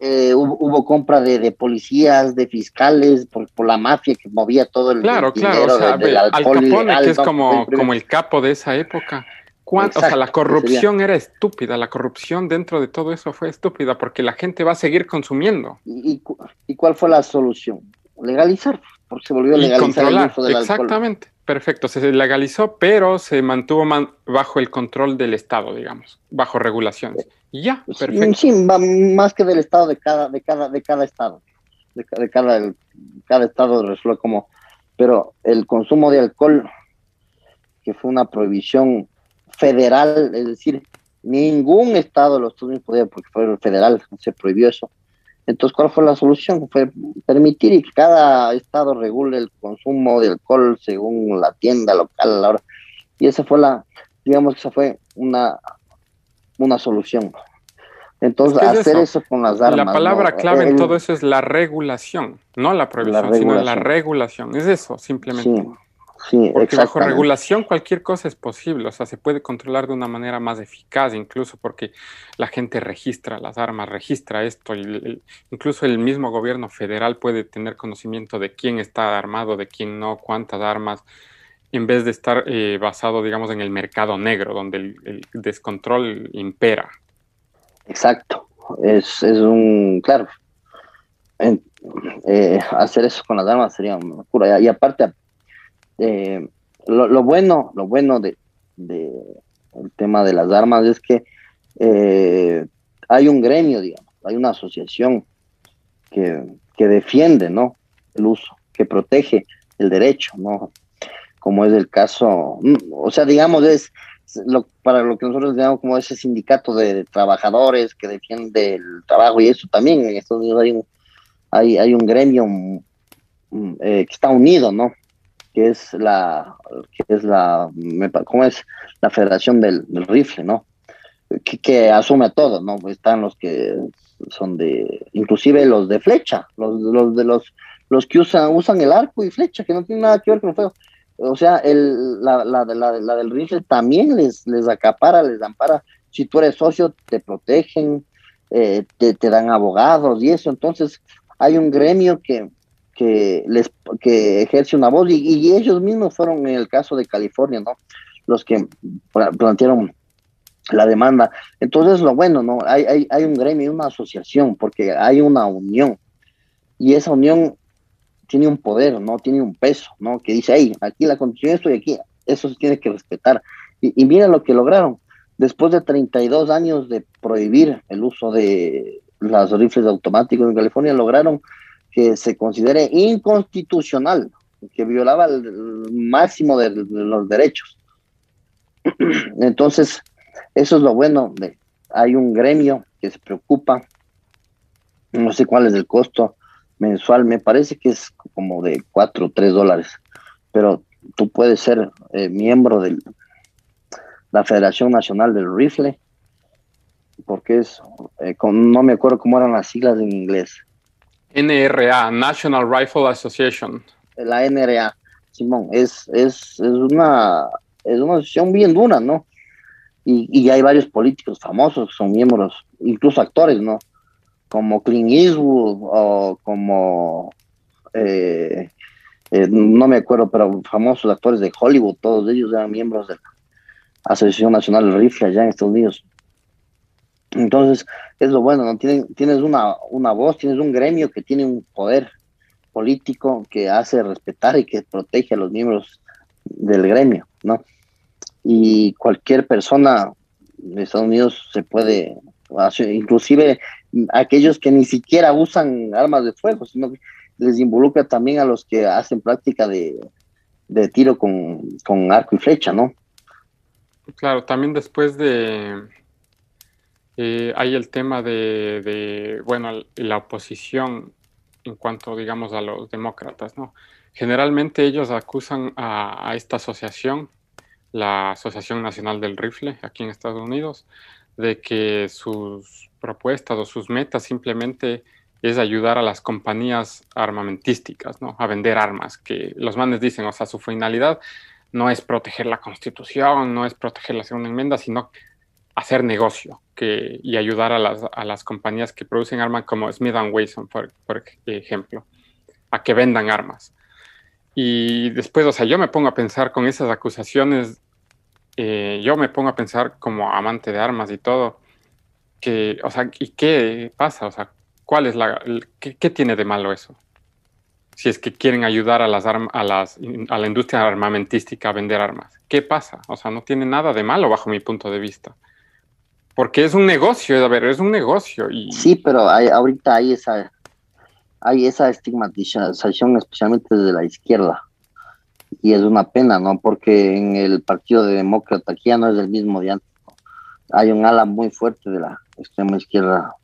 eh, hubo, compra de, de, policías, de fiscales, por, por, la mafia que movía todo el, claro, claro, o sea, Al Capone, que es como, como el capo de esa época, o sea, la corrupción era estúpida, la corrupción dentro de todo eso fue estúpida porque la gente va a seguir consumiendo. ¿Y, cuál fue la solución? Legalizar, porque se volvió a legalizar el uso del Exactamente, perfecto, se legalizó, pero se mantuvo bajo el control del Estado, digamos, bajo regulaciones. Y ya, perfecto. Sí, más que del Estado, de cada, de cada, de cada Estado. De, cada, cada Estado resuelve como... Pero el consumo de alcohol, que fue una prohibición federal, es decir, ningún estado de los Unidos podía, porque fue federal, se prohibió eso. Entonces, ¿cuál fue la solución? Fue permitir que cada estado regule el consumo de alcohol según la tienda local a la hora. Y esa fue la, digamos que esa fue una, una solución. Entonces, hacer eso? con las armas. La palabra clave en todo eso es la regulación, no la prohibición, sino la regulación. Es eso, simplemente. Sí, porque bajo regulación cualquier cosa es posible, o sea, se puede controlar de una manera más eficaz, incluso porque la gente registra las armas, registra esto, y incluso el mismo gobierno federal puede tener conocimiento de quién está armado, de quién no, cuántas armas, en vez de estar eh, basado, digamos, en el mercado negro, donde el, descontrol impera. Exacto, es, es un, claro, eh, hacer eso con las armas sería una locura, y aparte eh, lo, bueno, lo bueno de, el tema de las armas es que eh, hay un gremio, digamos, hay una asociación que, defiende, ¿no? El uso, que protege el derecho, ¿no? Como es el caso, mm, o sea, digamos, es lo, para lo que nosotros llamamos como ese sindicato de, trabajadores que defiende el trabajo y eso también en Estados Unidos hay un, hay, hay un gremio mm, eh, que está unido, ¿no? Que es la, es la, ¿cómo es? La Federación del, Rifle, ¿no? Que, asume todo, ¿no? Están los que son de, inclusive los de flecha, los, los de los, los que usan, usan el arco y flecha, que no tienen nada que ver con el fuego. O sea, el, la, la, la, del rifle también les, les acapara, les ampara. Si tú eres socio, te protegen, eh, te, te dan abogados y eso. Entonces, hay un gremio que, que les que ejerce una voz y, ellos mismos fueron en el caso de California, ¿no? Los que plantearon la demanda. Entonces, lo bueno, ¿no? Hay, hay, hay un gremio, una asociación, porque hay una unión y esa unión tiene un poder, ¿no? Tiene un peso, ¿no? Que dice, hey, aquí la constitución estoy aquí, eso se tiene que respetar. Y, y mira lo que lograron. Después de 32 años de prohibir el uso de las rifles automáticos en California, lograron que se considere inconstitucional, que violaba el, máximo de, los derechos. Entonces, eso es lo bueno. De, hay un gremio que se preocupa, no sé cuál es el costo mensual, me parece que es como de 4 o 3 dólares, pero tú puedes ser eh, miembro de la Federación Nacional del Rifle, porque es, eh, no me acuerdo cómo eran las siglas en inglés, NRA, National Rifle Association. La NRA, Simón, es, es, es, una, es una asociación bien dura, ¿no? Y, y hay varios políticos famosos que son miembros, incluso actores, ¿no? Como Clint Eastwood o como, eh, eh, no me acuerdo, pero famosos actores de Hollywood, todos ellos eran miembros de la Asociación Nacional del Rifle allá en Estados Unidos. Entonces, es lo bueno, ¿no? Tienes, tienes una, una voz, tienes un gremio que tiene un poder político que hace respetar y que protege a los miembros del gremio, ¿no? Y cualquier persona de Estados Unidos se puede, inclusive aquellos que ni siquiera usan armas de fuego, sino que les involucra también a los que hacen práctica de, de tiro con, con arco y flecha, ¿no? Claro, también después de, eh, hay el tema de, bueno, la oposición en cuanto, digamos, a los demócratas, ¿no? Generalmente ellos acusan a, esta asociación, la Asociación Nacional del Rifle, aquí en Estados Unidos, de que sus propuestas o sus metas simplemente es ayudar a las compañías armamentísticas, ¿no? A vender armas, que los manes dicen, o sea, su finalidad no es proteger la constitución, no es proteger la segunda enmienda, sino hacer negocio que, y ayudar a las, a las compañías que producen armas como Smith Wesson, por, por, ejemplo, a que vendan armas. Y después, o sea, yo me pongo a pensar con esas acusaciones, eh, yo me pongo a pensar como amante de armas y todo, que, o sea, ¿y qué pasa? O sea, ¿cuál es la, qué, qué tiene de malo eso? Si es que quieren ayudar a, las a, las, a la industria armamentística a vender armas. ¿Qué pasa? O sea, no tiene nada de malo bajo mi punto de vista. Porque es un negocio, a ver, es un negocio. Y... Sí, pero hay, ahorita hay esa, hay esa estigmatización, especialmente desde la izquierda. Y es una pena, ¿no? Porque en el Partido de Demócrata aquí ya no es el mismo de. Hay un ala muy fuerte de la extrema izquierda.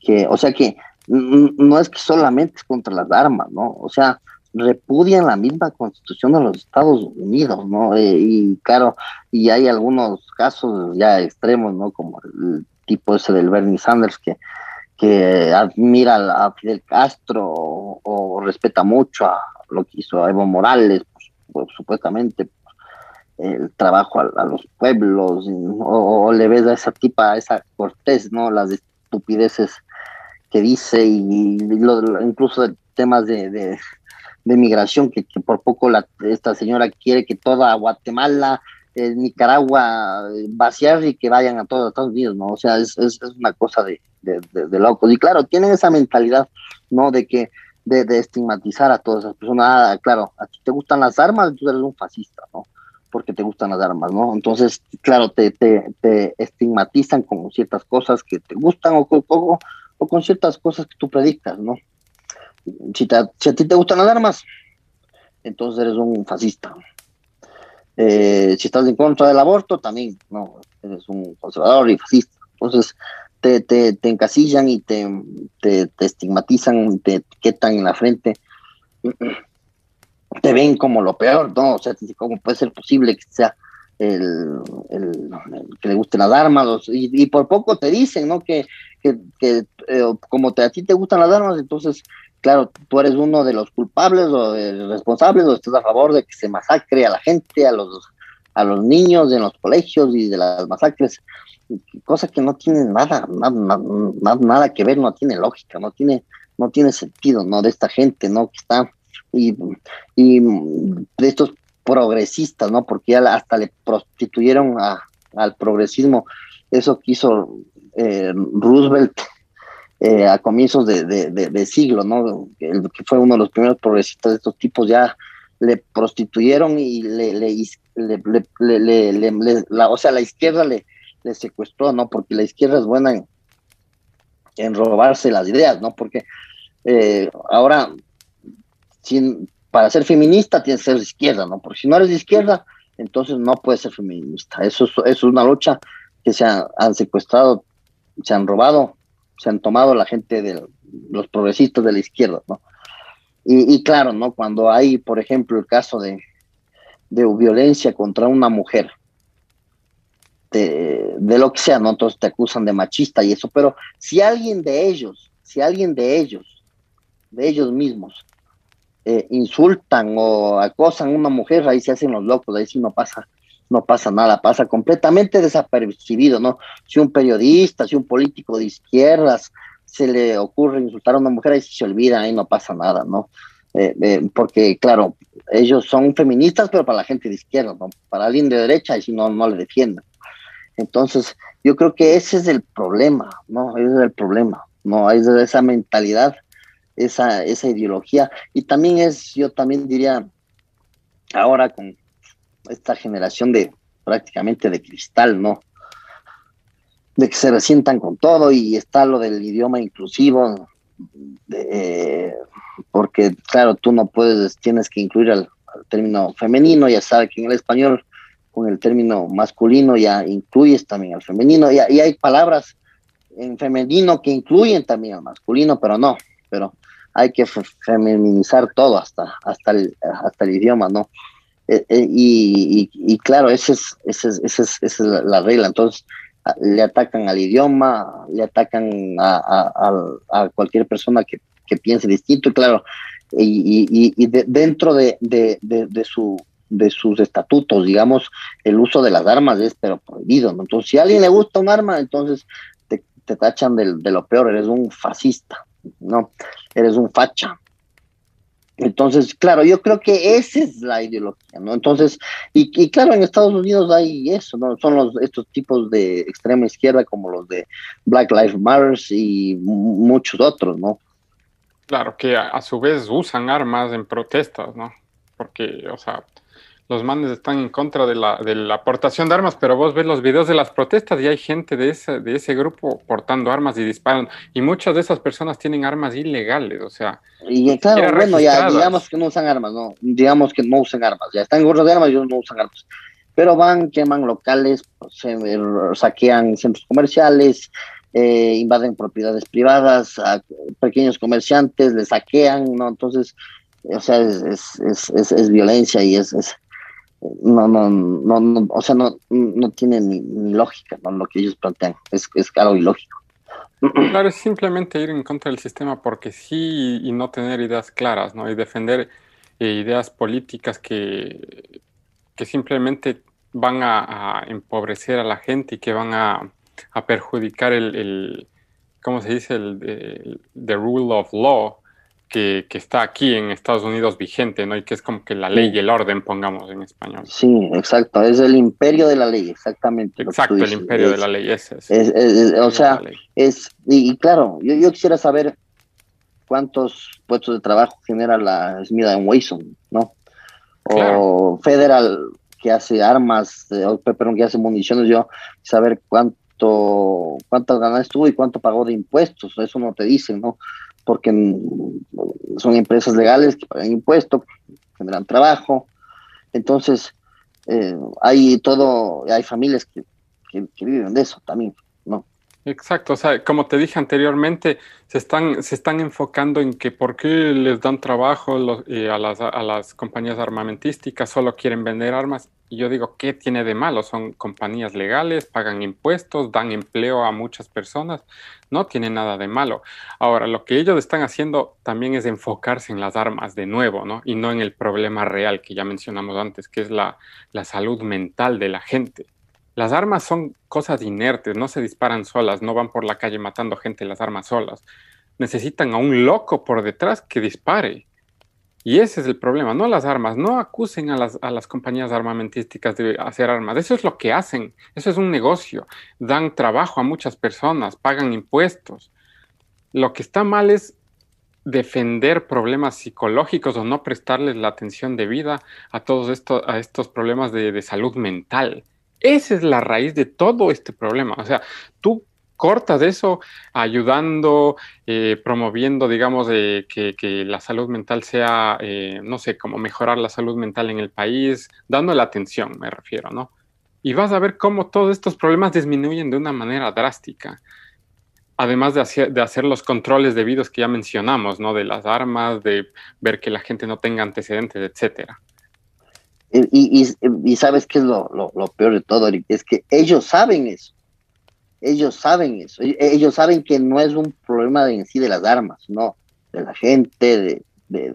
que O sea que no es que solamente es contra las armas, ¿no? O sea, repudian la misma constitución de los Estados Unidos, ¿no? Eh, y claro, y hay algunos casos ya extremos, ¿no? Como el tipo ese del Bernie Sanders que, que admira a Fidel Castro o, respeta mucho a lo que hizo Evo Morales, pues, pues, supuestamente el trabajo a, los pueblos, o, le ves a esa tipa, a esa Cortés, ¿no? Las estupideces que dice y, incluso temas de, migración que, por poco la, esta señora quiere que toda Guatemala, eh, Nicaragua vaciar y que vayan a todos Estados Unidos, ¿no? O sea, es, es, una cosa de, de, locos. Y claro, tienen esa mentalidad, ¿no? De que de, estigmatizar a todas esas personas. Ah, claro, a ti te gustan las armas, tú eres un fascista, ¿no? Porque te gustan las armas, ¿no? Entonces, claro, te, te, te estigmatizan con ciertas cosas que te gustan o, o, o con ciertas cosas que tú predicas, ¿no? Si, a ti te gustan las armas, entonces eres un fascista. Eh, si estás en contra del aborto, también, no, eres un conservador y fascista. Entonces, te, te, te encasillan y te, te, estigmatizan, te etiquetan en la frente, te ven como lo peor, ¿no? O sea, ¿cómo puede ser posible que sea el, que le gusten las armas? y, por poco te dicen, ¿no? Que, que, eh, como te, a ti te gustan las armas, entonces claro, tú eres uno de los culpables o responsables o estás a favor de que se masacre a la gente, a los, a los niños en los colegios y de las masacres, cosa que no tiene nada, nada, nada, que ver, no tiene lógica, no tiene, no tiene sentido, ¿no? De esta gente, ¿no? Que está, y, y de estos progresistas, ¿no? Porque ya hasta le prostituyeron a, al progresismo, eso que hizo eh, Roosevelt eh, a comienzos de, siglo, ¿no? Que, fue uno de los primeros progresistas de estos tipos, ya le prostituyeron y le, le, la, o sea, la izquierda le, le secuestró, ¿no? Porque la izquierda es buena en, en robarse las ideas, ¿no? Porque eh, ahora, sin, para ser feminista tienes que ser de izquierda, ¿no? Porque si no eres de izquierda, entonces no puedes ser feminista. Eso, eso es una lucha que se han secuestrado, se han robado se han tomado la gente de los progresistas de la izquierda, ¿no? Y, claro, ¿no? Cuando hay, por ejemplo, el caso de, de violencia contra una mujer, de, lo que sea, ¿no? Entonces te acusan de machista y eso, pero si alguien de ellos, si alguien de ellos, de ellos mismos, eh, insultan o acosan a una mujer, ahí se hacen los locos, ahí sí no pasa, no pasa nada, pasa completamente desapercibido, ¿no? Si un periodista, si un político de izquierdas se le ocurre insultar a una mujer, ahí se olvida, ahí no pasa nada, ¿no? Eh, eh, porque, claro, ellos son feministas, pero para la gente de izquierda, ¿no? Para alguien de derecha, y si no, no le defienden. Entonces, yo creo que ese es el problema, ¿no? Ese es el problema, ¿no? Es esa mentalidad, esa, esa ideología. Y también es, yo también diría, ahora con, esta generación de prácticamente de cristal, ¿no? De que se resientan con todo y está lo del idioma inclusivo, porque claro, tú no puedes, tienes que incluir al, término femenino, ya sabes que en el español con el término masculino ya incluyes también al femenino, y, y hay palabras en femenino que incluyen también al masculino, pero no, pero hay que feminizar todo hasta, hasta, el, hasta el idioma, ¿no? Eh, eh, y, claro, esa es, esa es, la, regla. Entonces, le atacan al idioma, le atacan a, cualquier persona que, piense distinto, y claro, y, dentro de, su de sus estatutos, digamos, el uso de las armas es pero prohibido, Entonces, si a alguien le gusta un arma, entonces te, te tachan de, de lo peor, eres un fascista, ¿no? Eres un facha, entonces, claro, yo creo que esa es la ideología, ¿no? Entonces, y, claro, en Estados Unidos hay eso, ¿no? Son los, estos tipos de extrema izquierda como los de Black Lives Matter y muchos otros, ¿no? Claro, que a, su vez usan armas en protestas, ¿no? Porque, o sea, los manes están en contra de la, de la aportación de armas, pero vos ves los videos de las protestas y hay gente de ese, de ese grupo portando armas y disparan. Y muchas de esas personas tienen armas ilegales, o sea. Y claro, bueno, ya digamos que no usan armas, ¿no? Digamos que no usan armas, ya están gorros de armas y ellos no usan armas. Pero van, queman locales, se, saquean centros comerciales, eh, invaden propiedades privadas, a pequeños comerciantes, les saquean, ¿no? Entonces, o sea, es, es, es, es violencia y es, no, no, no, no, o sea, no, no tiene ni, lógica ¿no? lo que ellos plantean, es, es algo ilógico. Claro, es simplemente ir en contra del sistema porque sí y no tener ideas claras, ¿no? Y defender eh, ideas políticas que, que simplemente van a, empobrecer a la gente y que van a, perjudicar el, el, ¿cómo se dice? El, the rule of law que, está aquí en Estados Unidos vigente, ¿no? Y que es como que la ley y el orden, pongamos en español. Sí, exacto, es el imperio de la ley, exactamente. Exacto, el imperio de la ley, ese es. o sea, es, y, claro, yo, yo, quisiera saber cuántos puestos de trabajo genera la Smith Wesson, ¿no? O Federal, que hace armas, eh, o perdón, que hace municiones, yo saber cuánto, cuántas ganas tuvo y cuánto pagó de impuestos, eso no te dicen, ¿no? Porque son empresas legales que pagan impuestos, generan trabajo. Entonces, eh, hay todo, hay familias que, que, viven de eso también. Exacto, o sea, como te dije anteriormente, se están, se están enfocando en que por qué les dan trabajo eh, a, las, a las compañías armamentísticas, solo quieren vender armas. Y yo digo, ¿qué tiene de malo? Son compañías legales, pagan impuestos, dan empleo a muchas personas, no tiene nada de malo. Ahora, lo que ellos están haciendo también es enfocarse en las armas de nuevo, ¿no? Y no en el problema real que ya mencionamos antes, que es la, la salud mental de la gente. Las armas son cosas inertes, no se disparan solas, no van por la calle matando gente las armas solas. Necesitan a un loco por detrás que dispare. Y ese es el problema, no las armas, no acusen a las, a las compañías armamentísticas de hacer armas, eso es lo que hacen, eso es un negocio, dan trabajo a muchas personas, pagan impuestos. Lo que está mal es defender problemas psicológicos o no prestarles la atención debida a todos estos, a estos problemas de, de salud mental. Esa es la raíz de todo este problema. O sea, tú cortas eso ayudando, eh, promoviendo, digamos, que, la salud mental sea, eh, no sé, como mejorar la salud mental en el país, dando la atención, me refiero, ¿no? Y vas a ver cómo todos estos problemas disminuyen de una manera drástica. Además de hacer, de hacer los controles debidos que ya mencionamos, ¿no? De las armas, de ver que la gente no tenga antecedentes, etcétera. Y, y, sabes qué es lo, lo, peor de todo, es que ellos saben eso. Ellos saben eso. E, ellos saben que no es un problema en sí de las armas, no, de la gente, de,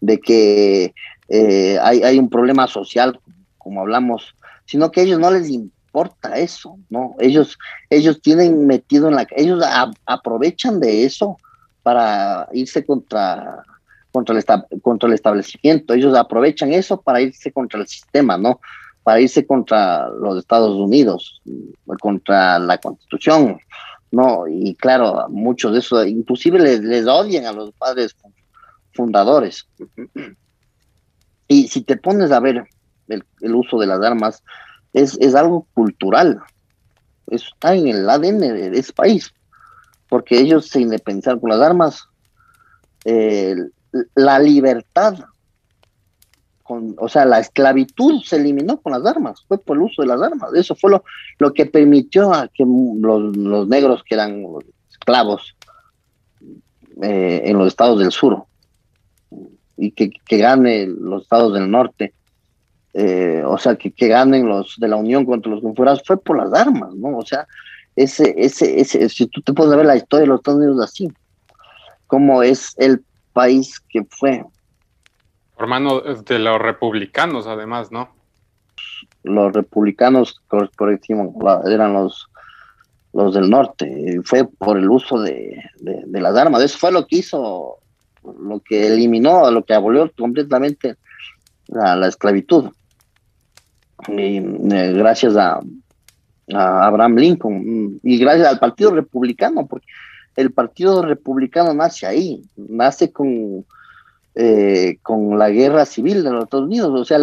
de, que eh, hay, hay un problema social, como hablamos, sino que a ellos no les importa eso, ¿no? Ellos, ellos tienen metido en la... Ellos aprovechan de eso para irse contra contra el, contra el establecimiento. Ellos aprovechan eso para irse contra el sistema, ¿no? Para irse contra los Estados Unidos, contra la Constitución, ¿no? Y claro, muchos de esos, inclusive les, odian a los padres fundadores. Y si te pones a ver el, uso de las armas, es, es, algo cultural. Eso está en el ADN de, ese país. Porque ellos se independizaron con las armas. Eh, la libertad, con, o sea, la esclavitud se eliminó con las armas, fue por el uso de las armas. Eso fue lo, lo que permitió a que los, negros que eran esclavos eh, en los estados del sur y que, que gane los estados del norte. Eh, o sea, que, que, ganen los de la Unión contra los confederados, fue por las armas, ¿no? O sea, ese, ese, ese, si tú te puedes ver la historia de los Estados Unidos así, como es el país que fue. Por mano de los republicanos, además, ¿no? Los republicanos, por, eran los, los del norte. Fue por el uso de, las armas. Eso fue lo que hizo, lo que eliminó, lo que abolió completamente la, esclavitud. Y, eh, gracias a, a Abraham Lincoln y gracias al Partido Republicano, porque el Partido Republicano nace ahí, nace con, eh, con la guerra civil de los Estados Unidos. O sea,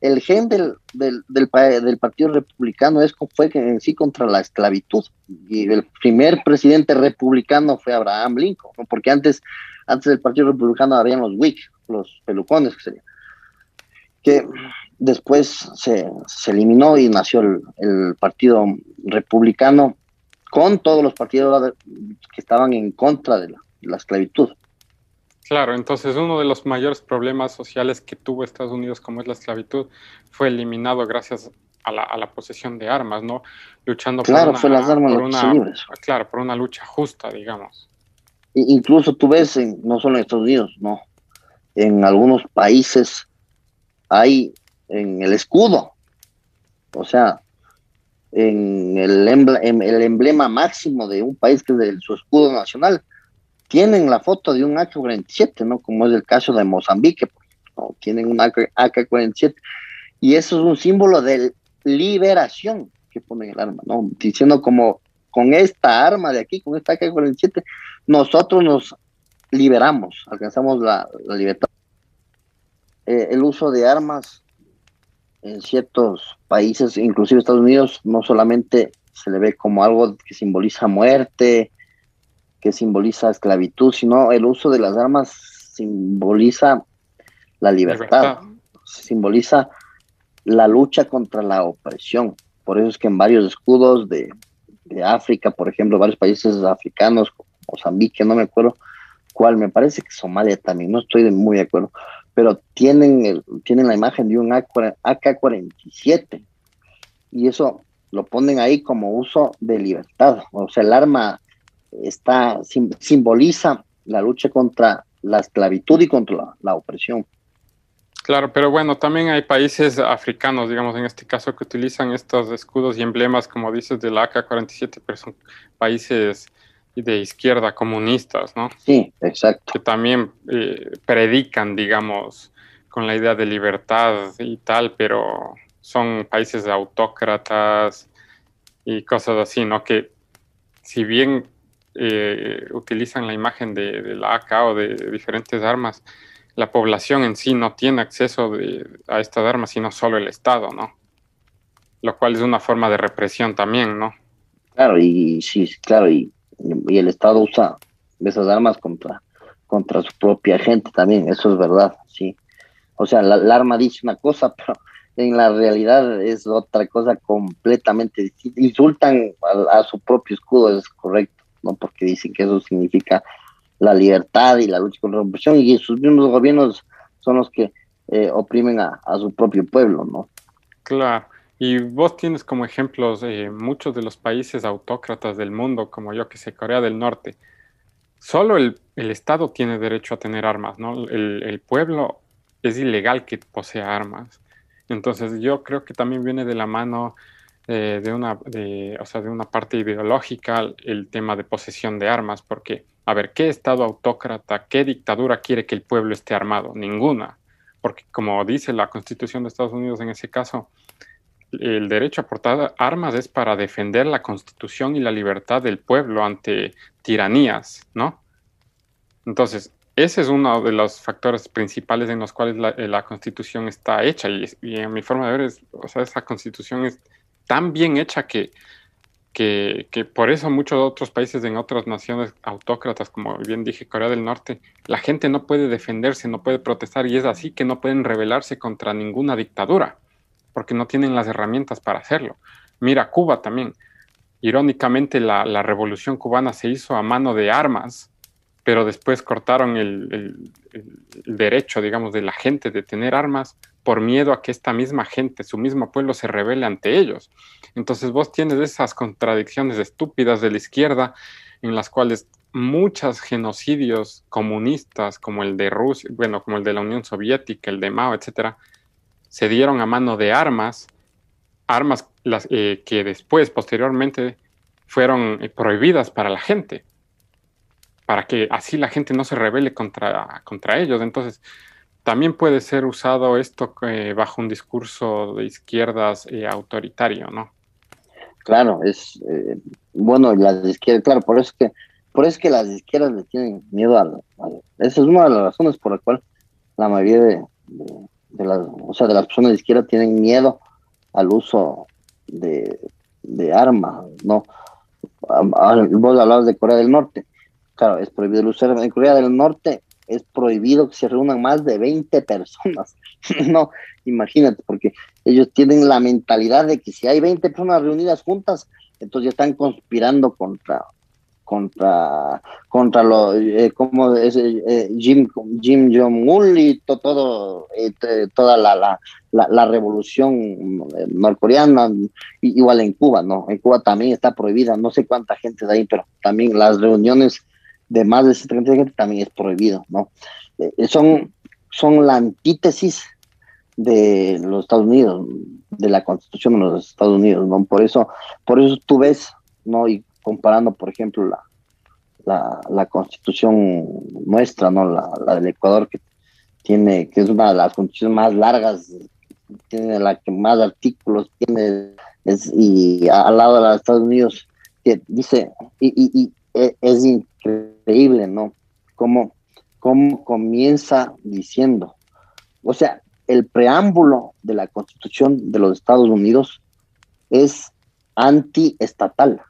el, gen del, del, del, Partido Republicano es, fue en sí contra la esclavitud. Y el primer presidente republicano fue Abraham Lincoln, porque antes, antes del Partido Republicano habían los Whig, los pelucones que serían. Que después se, eliminó y nació el Partido Republicano con todos los partidos que estaban en contra de la, esclavitud. Claro, entonces uno de los mayores problemas sociales que tuvo Estados Unidos, como es la esclavitud, fue eliminado gracias a la, posesión de armas, ¿no? Luchando por, una, fue las armas claro, por una lucha justa, digamos. Incluso tú ves, no solo en Estados Unidos, no, en algunos países hay en el escudo, o sea, en el, el emblema máximo de un país que es de su escudo nacional, tienen la foto de un AK-47, ¿no? Como es el caso de Mozambique, ¿no? tienen un AK-47, y eso es un símbolo de liberación que ponen el arma, ¿no? Diciendo como con esta arma de aquí, con esta AK-47, nosotros nos liberamos, alcanzamos la, libertad. Eh, el uso de armas en ciertos países, inclusive Estados Unidos, no solamente se le ve como algo que simboliza muerte, que simboliza esclavitud, sino el uso de las armas simboliza la libertad, simboliza la lucha contra la opresión. Por eso es que en varios escudos de, de África, por ejemplo, varios países africanos, Mozambique, no me acuerdo, cual me parece que Somalia también, no estoy muy de acuerdo, pero tienen, el, tienen la imagen de un AK-47 y eso lo ponen ahí como uso de libertad, o sea, el arma está simboliza la lucha contra la esclavitud y contra la, opresión. Claro, pero bueno, también hay países africanos, digamos en este caso, que utilizan estos escudos y emblemas, como dices, del AK-47, pero son países de izquierda comunistas, ¿no? Sí, exacto. Que también eh, predican, digamos, con la idea de libertad y tal, pero son países autócratas y cosas así, ¿no? Que si bien eh, utilizan la imagen de, la AK o de, diferentes armas, la población en sí no tiene acceso a estas armas, sino solo el Estado, ¿no? Lo cual es una forma de represión también, ¿no? Claro, y sí, claro, y y el Estado usa esas armas contra, contra su propia gente también, eso es verdad, sí. O sea, la, arma dice una cosa, pero en la realidad es otra cosa completamente distinta. Insultan a, su propio escudo, es correcto, ¿no? Porque dicen que eso significa la libertad y la lucha contra la opresión, y sus mismos gobiernos son los que eh, oprimen a, a su propio pueblo, ¿no? Claro. Y vos tienes como ejemplos eh, muchos de los países autócratas del mundo, como yo que sé, Corea del Norte. Solo el, Estado tiene derecho a tener armas, ¿no? El, pueblo es ilegal que posea armas. Entonces yo creo que también viene de la mano eh, de, una, o sea, de una parte ideológica el tema de posesión de armas, porque, a ver, ¿qué Estado autócrata, qué dictadura quiere que el pueblo esté armado? Ninguna. Porque como dice la Constitución de Estados Unidos en ese caso, el derecho a portar armas es para defender la constitución y la libertad del pueblo ante tiranías, ¿no? Entonces, ese es uno de los factores principales en los cuales la, eh, constitución está hecha y, en mi forma de ver, es, o sea, esa constitución es tan bien hecha que, que, que, por eso muchos otros países en otras naciones autócratas, como bien dije, Corea del Norte, la gente no puede defenderse, no puede protestar y es así que no pueden rebelarse contra ninguna dictadura porque no tienen las herramientas para hacerlo. Mira, Cuba también. Irónicamente, la, revolución cubana se hizo a mano de armas, pero después cortaron el, derecho, digamos, de la gente de tener armas por miedo a que esta misma gente, su mismo pueblo, se rebele ante ellos. Entonces vos tienes esas contradicciones estúpidas de la izquierda en las cuales muchos genocidios comunistas, como el de Rusia, bueno, como el de la Unión Soviética, el de Mao, etcétera, se dieron a mano de armas, armas las, eh, que después, posteriormente, fueron eh, prohibidas para la gente, para que así la gente no se rebele contra, contra ellos. Entonces, también puede ser usado esto eh, bajo un discurso de izquierdas autoritario, ¿no? Claro, es bueno las izquierdas, claro, por eso es que por eso que las izquierdas le tienen miedo a, esa es una de las razones por la cual la mayoría de las, o sea, de las personas de izquierda tienen miedo al uso de, armas, ¿no? Vos hablabas de Corea del Norte. Claro, es prohibido el uso de armas. En Corea del Norte es prohibido que se reúnan más de 20 personas. no, imagínate, porque ellos tienen la mentalidad de que si hay 20 personas reunidas juntas, entonces ya están conspirando contra, contra contra lo eh, como es eh, Jim Jim Jong Un y todo eh, toda la, la, la, revolución norcoreana igual en Cuba no en Cuba también está prohibida no sé cuánta gente de ahí pero también las reuniones de más de 70 gente también es prohibido no son son la antítesis de los Estados Unidos, de la Constitución de los Estados Unidos, ¿no? Por eso, por eso tú ves, ¿no? Comparando, por ejemplo, la, la, Constitución nuestra, ¿no? La, la, del Ecuador, que tiene, que es una de las constituciones más largas, tiene la que más artículos tiene, es, y al lado de los Estados Unidos, que dice, y, y, y e, es increíble, ¿no? Cómo, cómo comienza diciendo, o sea, el preámbulo de la Constitución de los Estados Unidos es antiestatal.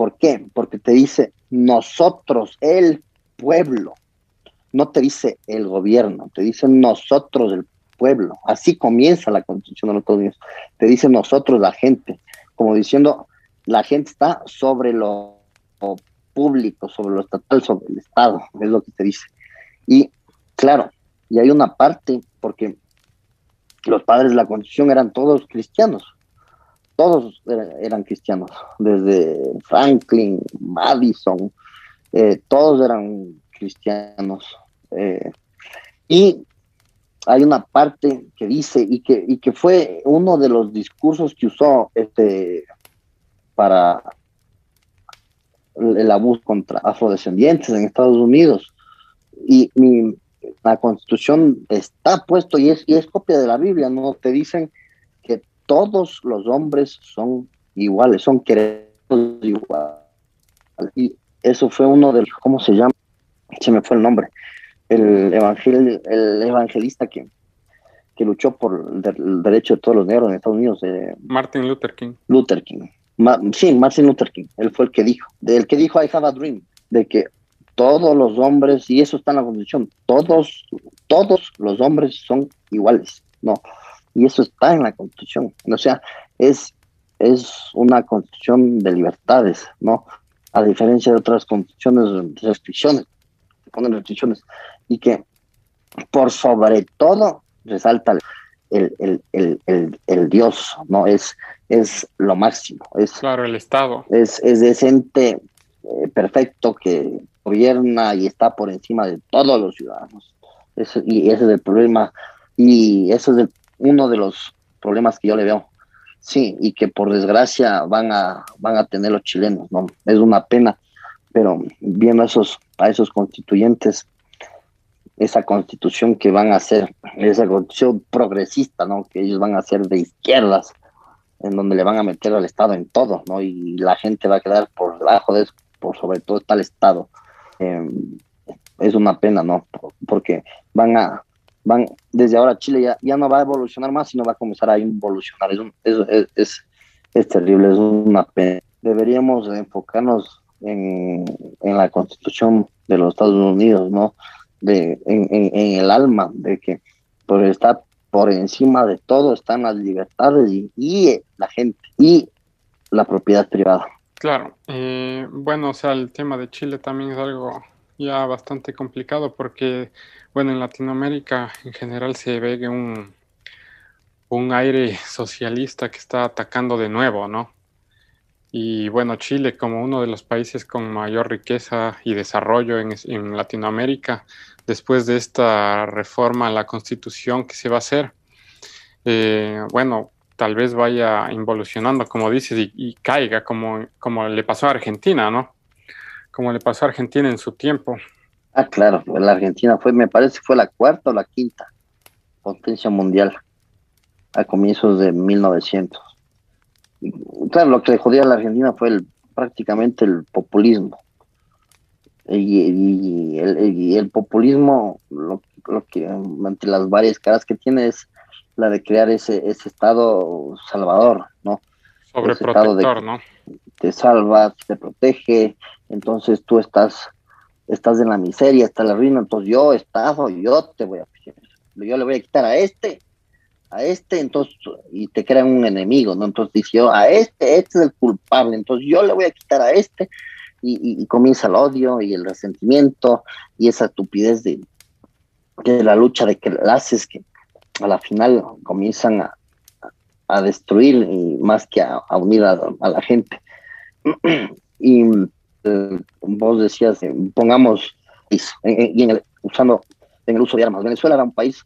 ¿Por qué? Porque te dice nosotros, el pueblo. No te dice el gobierno, te dice nosotros, el pueblo. Así comienza la Constitución de los Estados Unidos. Te dice nosotros, la gente, como diciendo, la gente está sobre lo público, sobre lo estatal, sobre el Estado, es lo que te dice. Y claro, y hay una parte, porque los padres de la Constitución eran todos cristianos, todos eran cristianos, desde Franklin, Madison, eh, todos eran cristianos. Eh, y hay una parte que dice, y que, y que fue uno de los discursos que usó este, para el abuso contra afrodescendientes en Estados Unidos. Y mi, la constitución está puesto y es, y es copia de la Biblia, ¿no? Te dicen todos los hombres son iguales, son queridos iguales. Y eso fue uno de los, ¿cómo se llama? Se me fue el nombre. El, evangel, el evangelista que, que luchó por el, derecho de todos los negros en Estados Unidos. Eh, Martin Luther King. Luther King. sí, Martin Luther King. Él fue el que dijo. El que dijo I have a dream. De que todos los hombres, y eso está en la Constitución, todos, todos los hombres son iguales, ¿no? Y eso está en la Constitución. O sea, es, es una Constitución de libertades, ¿no? A diferencia de otras constituciones restricciones, ponen restricciones, y que por sobre todo resalta el, el, el, el, Dios, ¿no? Es, es lo máximo. Es, claro, el Estado. Es, es decente, eh, perfecto, que gobierna y está por encima de todos los ciudadanos. y ese es el problema. Y ese es uno de los problemas que yo le veo. Sí, y que por desgracia van a, van a tener los chilenos, ¿no? Es una pena, pero viendo a esos, a esos constituyentes, esa constitución que van a hacer, esa constitución progresista, ¿no? Que ellos van a ser de izquierdas, en donde le van a meter al Estado en todo, ¿no? Y la gente va a quedar por debajo de eso, por sobre todo está el Estado. Em, es una pena, ¿no? Porque van a, van, desde ahora Chile ya, ya no va a evolucionar más, sino va a comenzar a involucionar. Es, es, es, es, terrible, es una pena. Deberíamos enfocarnos en, en, la constitución de los Estados Unidos, ¿no? De, en, en, el alma, de que por estar por encima de todo están las libertades y, y la gente y la propiedad privada. Claro, eh, bueno, o sea, el tema de Chile también es algo ya bastante complicado porque, bueno, en Latinoamérica en general se ve un, un aire socialista que está atacando de nuevo, ¿no? Y bueno, Chile como uno de los países con mayor riqueza y desarrollo en, en Latinoamérica, después de esta reforma a la constitución que se va a hacer, eh, bueno, tal vez vaya involucionando, como dices, y, caiga, como, como le pasó a Argentina, ¿no? Como le pasó a Argentina en su tiempo. Ah, claro, la Argentina fue, me parece, fue la cuarta o la quinta potencia mundial a comienzos de 1900. claro, lo que le jodía a la Argentina fue el, prácticamente el populismo. Y, el, populismo, lo, lo que entre las varias caras que tiene es la de crear ese, ese estado salvador, ¿no? Sobreprotector, ¿no? Te salva, te protege, entonces tú estás, estás en la miseria, está la ruina, entonces yo estado, yo te voy a yo le voy a quitar a este, a este, entonces, y te crean un enemigo, ¿no? Entonces dice yo, a este, este es el culpable, entonces yo le voy a quitar a este, y, comienza el odio y el resentimiento y esa estupidez de, de la lucha de que haces que a la final comienzan a, a destruir y más que a, unir a, la gente. y vos decías, eh, pongamos y en usando en el uso de armas. Venezuela era un país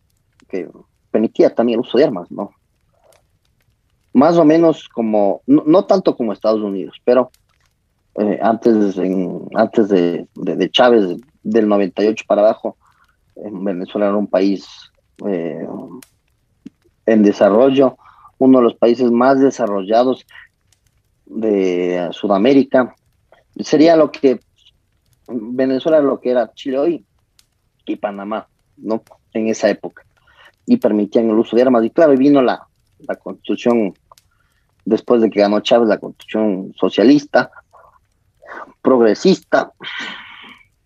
que permitía también el uso de armas, ¿no? Más o menos como, no, tanto como Estados Unidos, pero eh, antes, antes de, de, Chávez, del 98 para abajo, Venezuela era un país eh, en desarrollo, uno de los países más desarrollados de Sudamérica. Sería lo que Venezuela lo que era Chile hoy y Panamá, ¿no? En esa época. Y permitían el uso de armas. Y claro, vino la, la constitución, después de que ganó Chávez, la constitución socialista, progresista,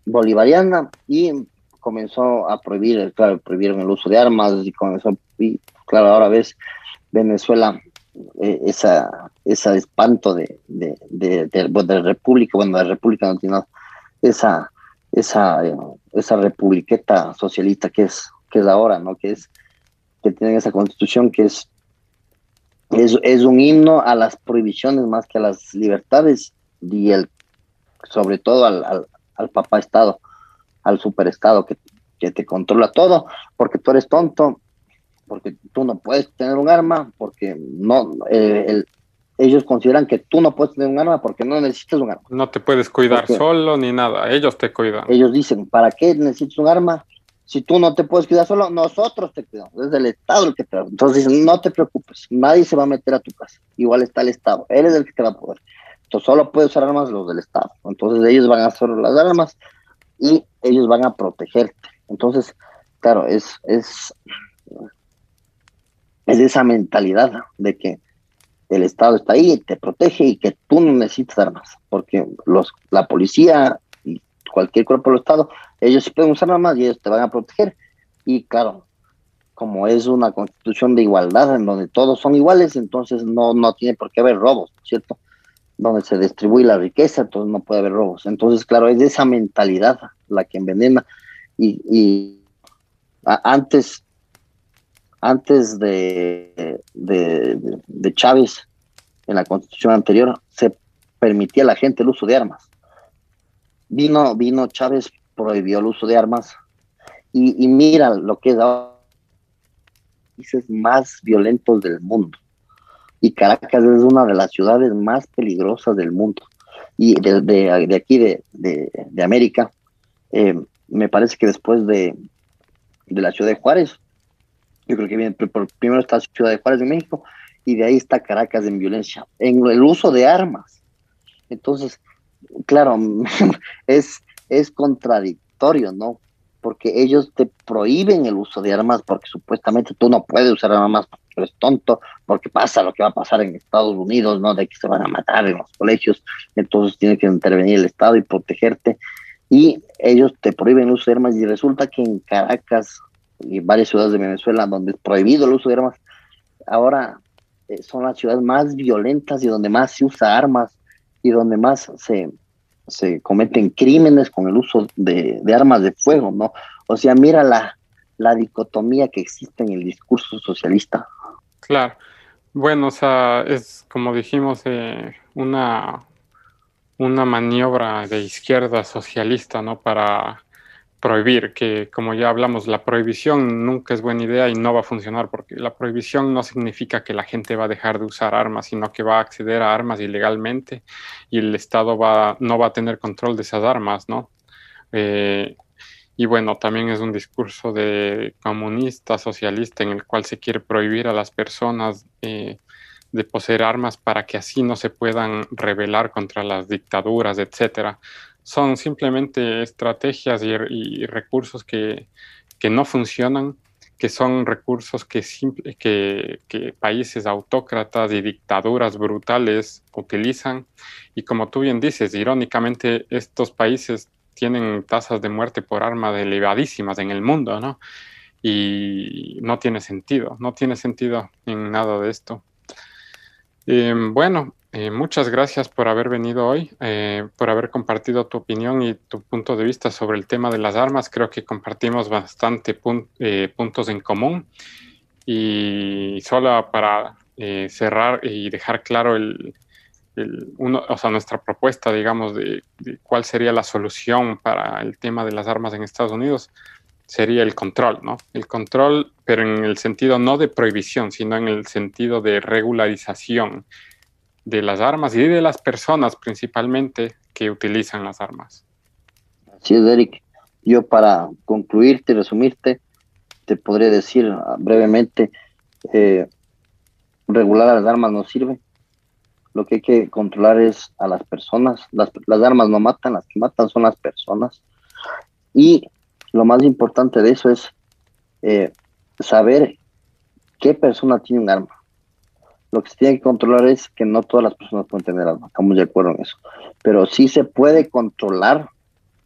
bolivariana, y comenzó a prohibir, claro, prohibieron el uso de armas, y comenzó, y claro, ahora ves Venezuela, eh, esa, ese espanto de, de, de, de, República, bueno, de República no tiene esa, esa, esa republiqueta socialista que es, que es ahora, ¿no? Que es, que tienen esa constitución que es, es, es un himno a las prohibiciones más que a las libertades y el, sobre todo al, al, al papá Estado, al superestado que, que te controla todo, porque tú eres tonto, porque tú no puedes tener un arma, porque no, eh, el, ellos consideran que tú no puedes tener un arma porque no necesitas un arma. No te puedes cuidar solo ni nada, ellos te cuidan. Ellos dicen, ¿para qué necesitas un arma? Si tú no te puedes cuidar solo, nosotros te cuidamos, es el Estado el que te Entonces dicen, no te preocupes, nadie se va a meter a tu casa, igual está el Estado, él es el que te va a poder. Entonces solo puedes usar armas los del Estado. Entonces ellos van a hacer las armas y ellos van a protegerte. Entonces, claro, es, es, es esa mentalidad de que el Estado está ahí, y te protege y que tú no necesitas armas, porque los, la policía y cualquier cuerpo del Estado, ellos sí pueden usar armas y ellos te van a proteger. Y claro, como es una constitución de igualdad en donde todos son iguales, entonces no, no tiene por qué haber robos, ¿cierto? Donde se distribuye la riqueza, entonces no puede haber robos. Entonces, claro, es esa mentalidad la que envenena. Y, y antes antes de, de, Chávez, en la constitución anterior, se permitía a la gente el uso de armas. Vino, vino Chávez, prohibió el uso de armas y, mira lo que es ahora más violentos del mundo. Y Caracas es una de las ciudades más peligrosas del mundo. Y de, de, aquí, de, de América, eh, me parece que después de, de la ciudad de Juárez, yo creo que viene, por, primero está Ciudad de Juárez de México y de ahí está Caracas en violencia, en el uso de armas. Entonces, claro, es, es contradictorio, ¿no? Porque ellos te prohíben el uso de armas porque supuestamente tú no puedes usar armas porque eres tonto, porque pasa lo que va a pasar en Estados Unidos, ¿no? De que se van a matar en los colegios, entonces tiene que intervenir el Estado y protegerte. Y ellos te prohíben el uso de armas y resulta que en Caracas y varias ciudades de Venezuela donde es prohibido el uso de armas, ahora eh, son las ciudades más violentas y donde más se usa armas y donde más se, se cometen crímenes con el uso de, armas de fuego, ¿no? O sea, mira la, la dicotomía que existe en el discurso socialista. Claro. Bueno, o sea, es como dijimos, eh, una, una maniobra de izquierda socialista, ¿no? Para prohibir, que como ya hablamos, la prohibición nunca es buena idea y no va a funcionar, porque la prohibición no significa que la gente va a dejar de usar armas, sino que va a acceder a armas ilegalmente y el Estado va, no va a tener control de esas armas, ¿no? Eh, y bueno, también es un discurso de comunista, socialista, en el cual se quiere prohibir a las personas eh, de poseer armas para que así no se puedan rebelar contra las dictaduras, etcétera son simplemente estrategias y, recursos que, no funcionan, que son recursos que, que, países autócratas y dictaduras brutales utilizan. Y como tú bien dices, irónicamente, estos países tienen tasas de muerte por arma elevadísimas en el mundo, ¿no? Y no tiene sentido, no tiene sentido en nada de esto. Em, bueno, eh, muchas gracias por haber venido hoy, eh, por haber compartido tu opinión y tu punto de vista sobre el tema de las armas. Creo que compartimos bastante eh, puntos en común. Y solo para cerrar y dejar claro el, uno, o sea, nuestra propuesta, digamos, de, cuál sería la solución para el tema de las armas en Estados Unidos, sería el control, ¿no? El control, pero en el sentido no de prohibición, sino en el sentido de regularización de las armas y de las personas principalmente que utilizan las armas. Así es, Eric. Yo para concluirte y resumirte, te podría decir ah, brevemente, eh, regular las armas no sirve. Lo que hay que controlar es a las personas. Las, las armas no matan, las que matan son las personas. Y lo más importante de eso es eh, saber qué persona tiene un arma. Lo que se tiene que controlar es que no todas las personas pueden tener arma, estamos de acuerdo en eso. Pero sí se puede controlar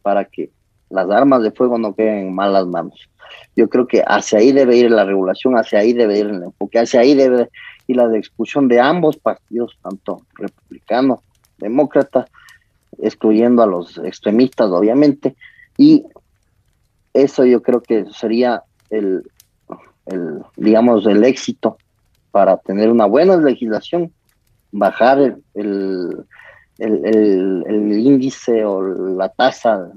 para que las armas de fuego no queden en malas manos. Yo creo que hacia ahí debe ir la regulación, hacia ahí debe ir el enfoque, hacia ahí debe ir la discusión de ambos partidos, tanto republicano, demócrata, excluyendo a los extremistas, obviamente, y eso yo creo que sería el, el, digamos, el éxito para tener una buena legislación, bajar el, el, el, índice o la tasa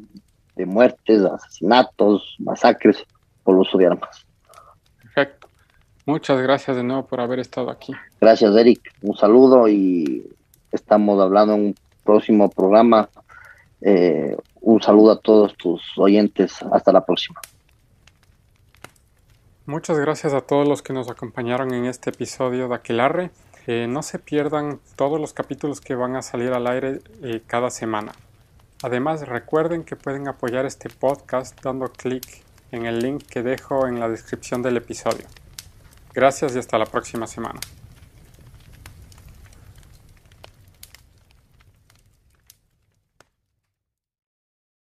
de muertes, asesinatos, masacres por uso de armas. Perfecto. Muchas gracias de nuevo por haber estado aquí. Gracias, Eric. Un saludo y estamos hablando en un próximo programa. Eh, un saludo a todos tus oyentes. Hasta la próxima. Muchas gracias a todos los que nos acompañaron en este episodio de Aquilarre. Eh, no se pierdan todos los capítulos que van a salir al aire eh, cada semana. Además, recuerden que pueden apoyar este podcast dando clic en el link que dejo en la descripción del episodio. Gracias y hasta la próxima semana.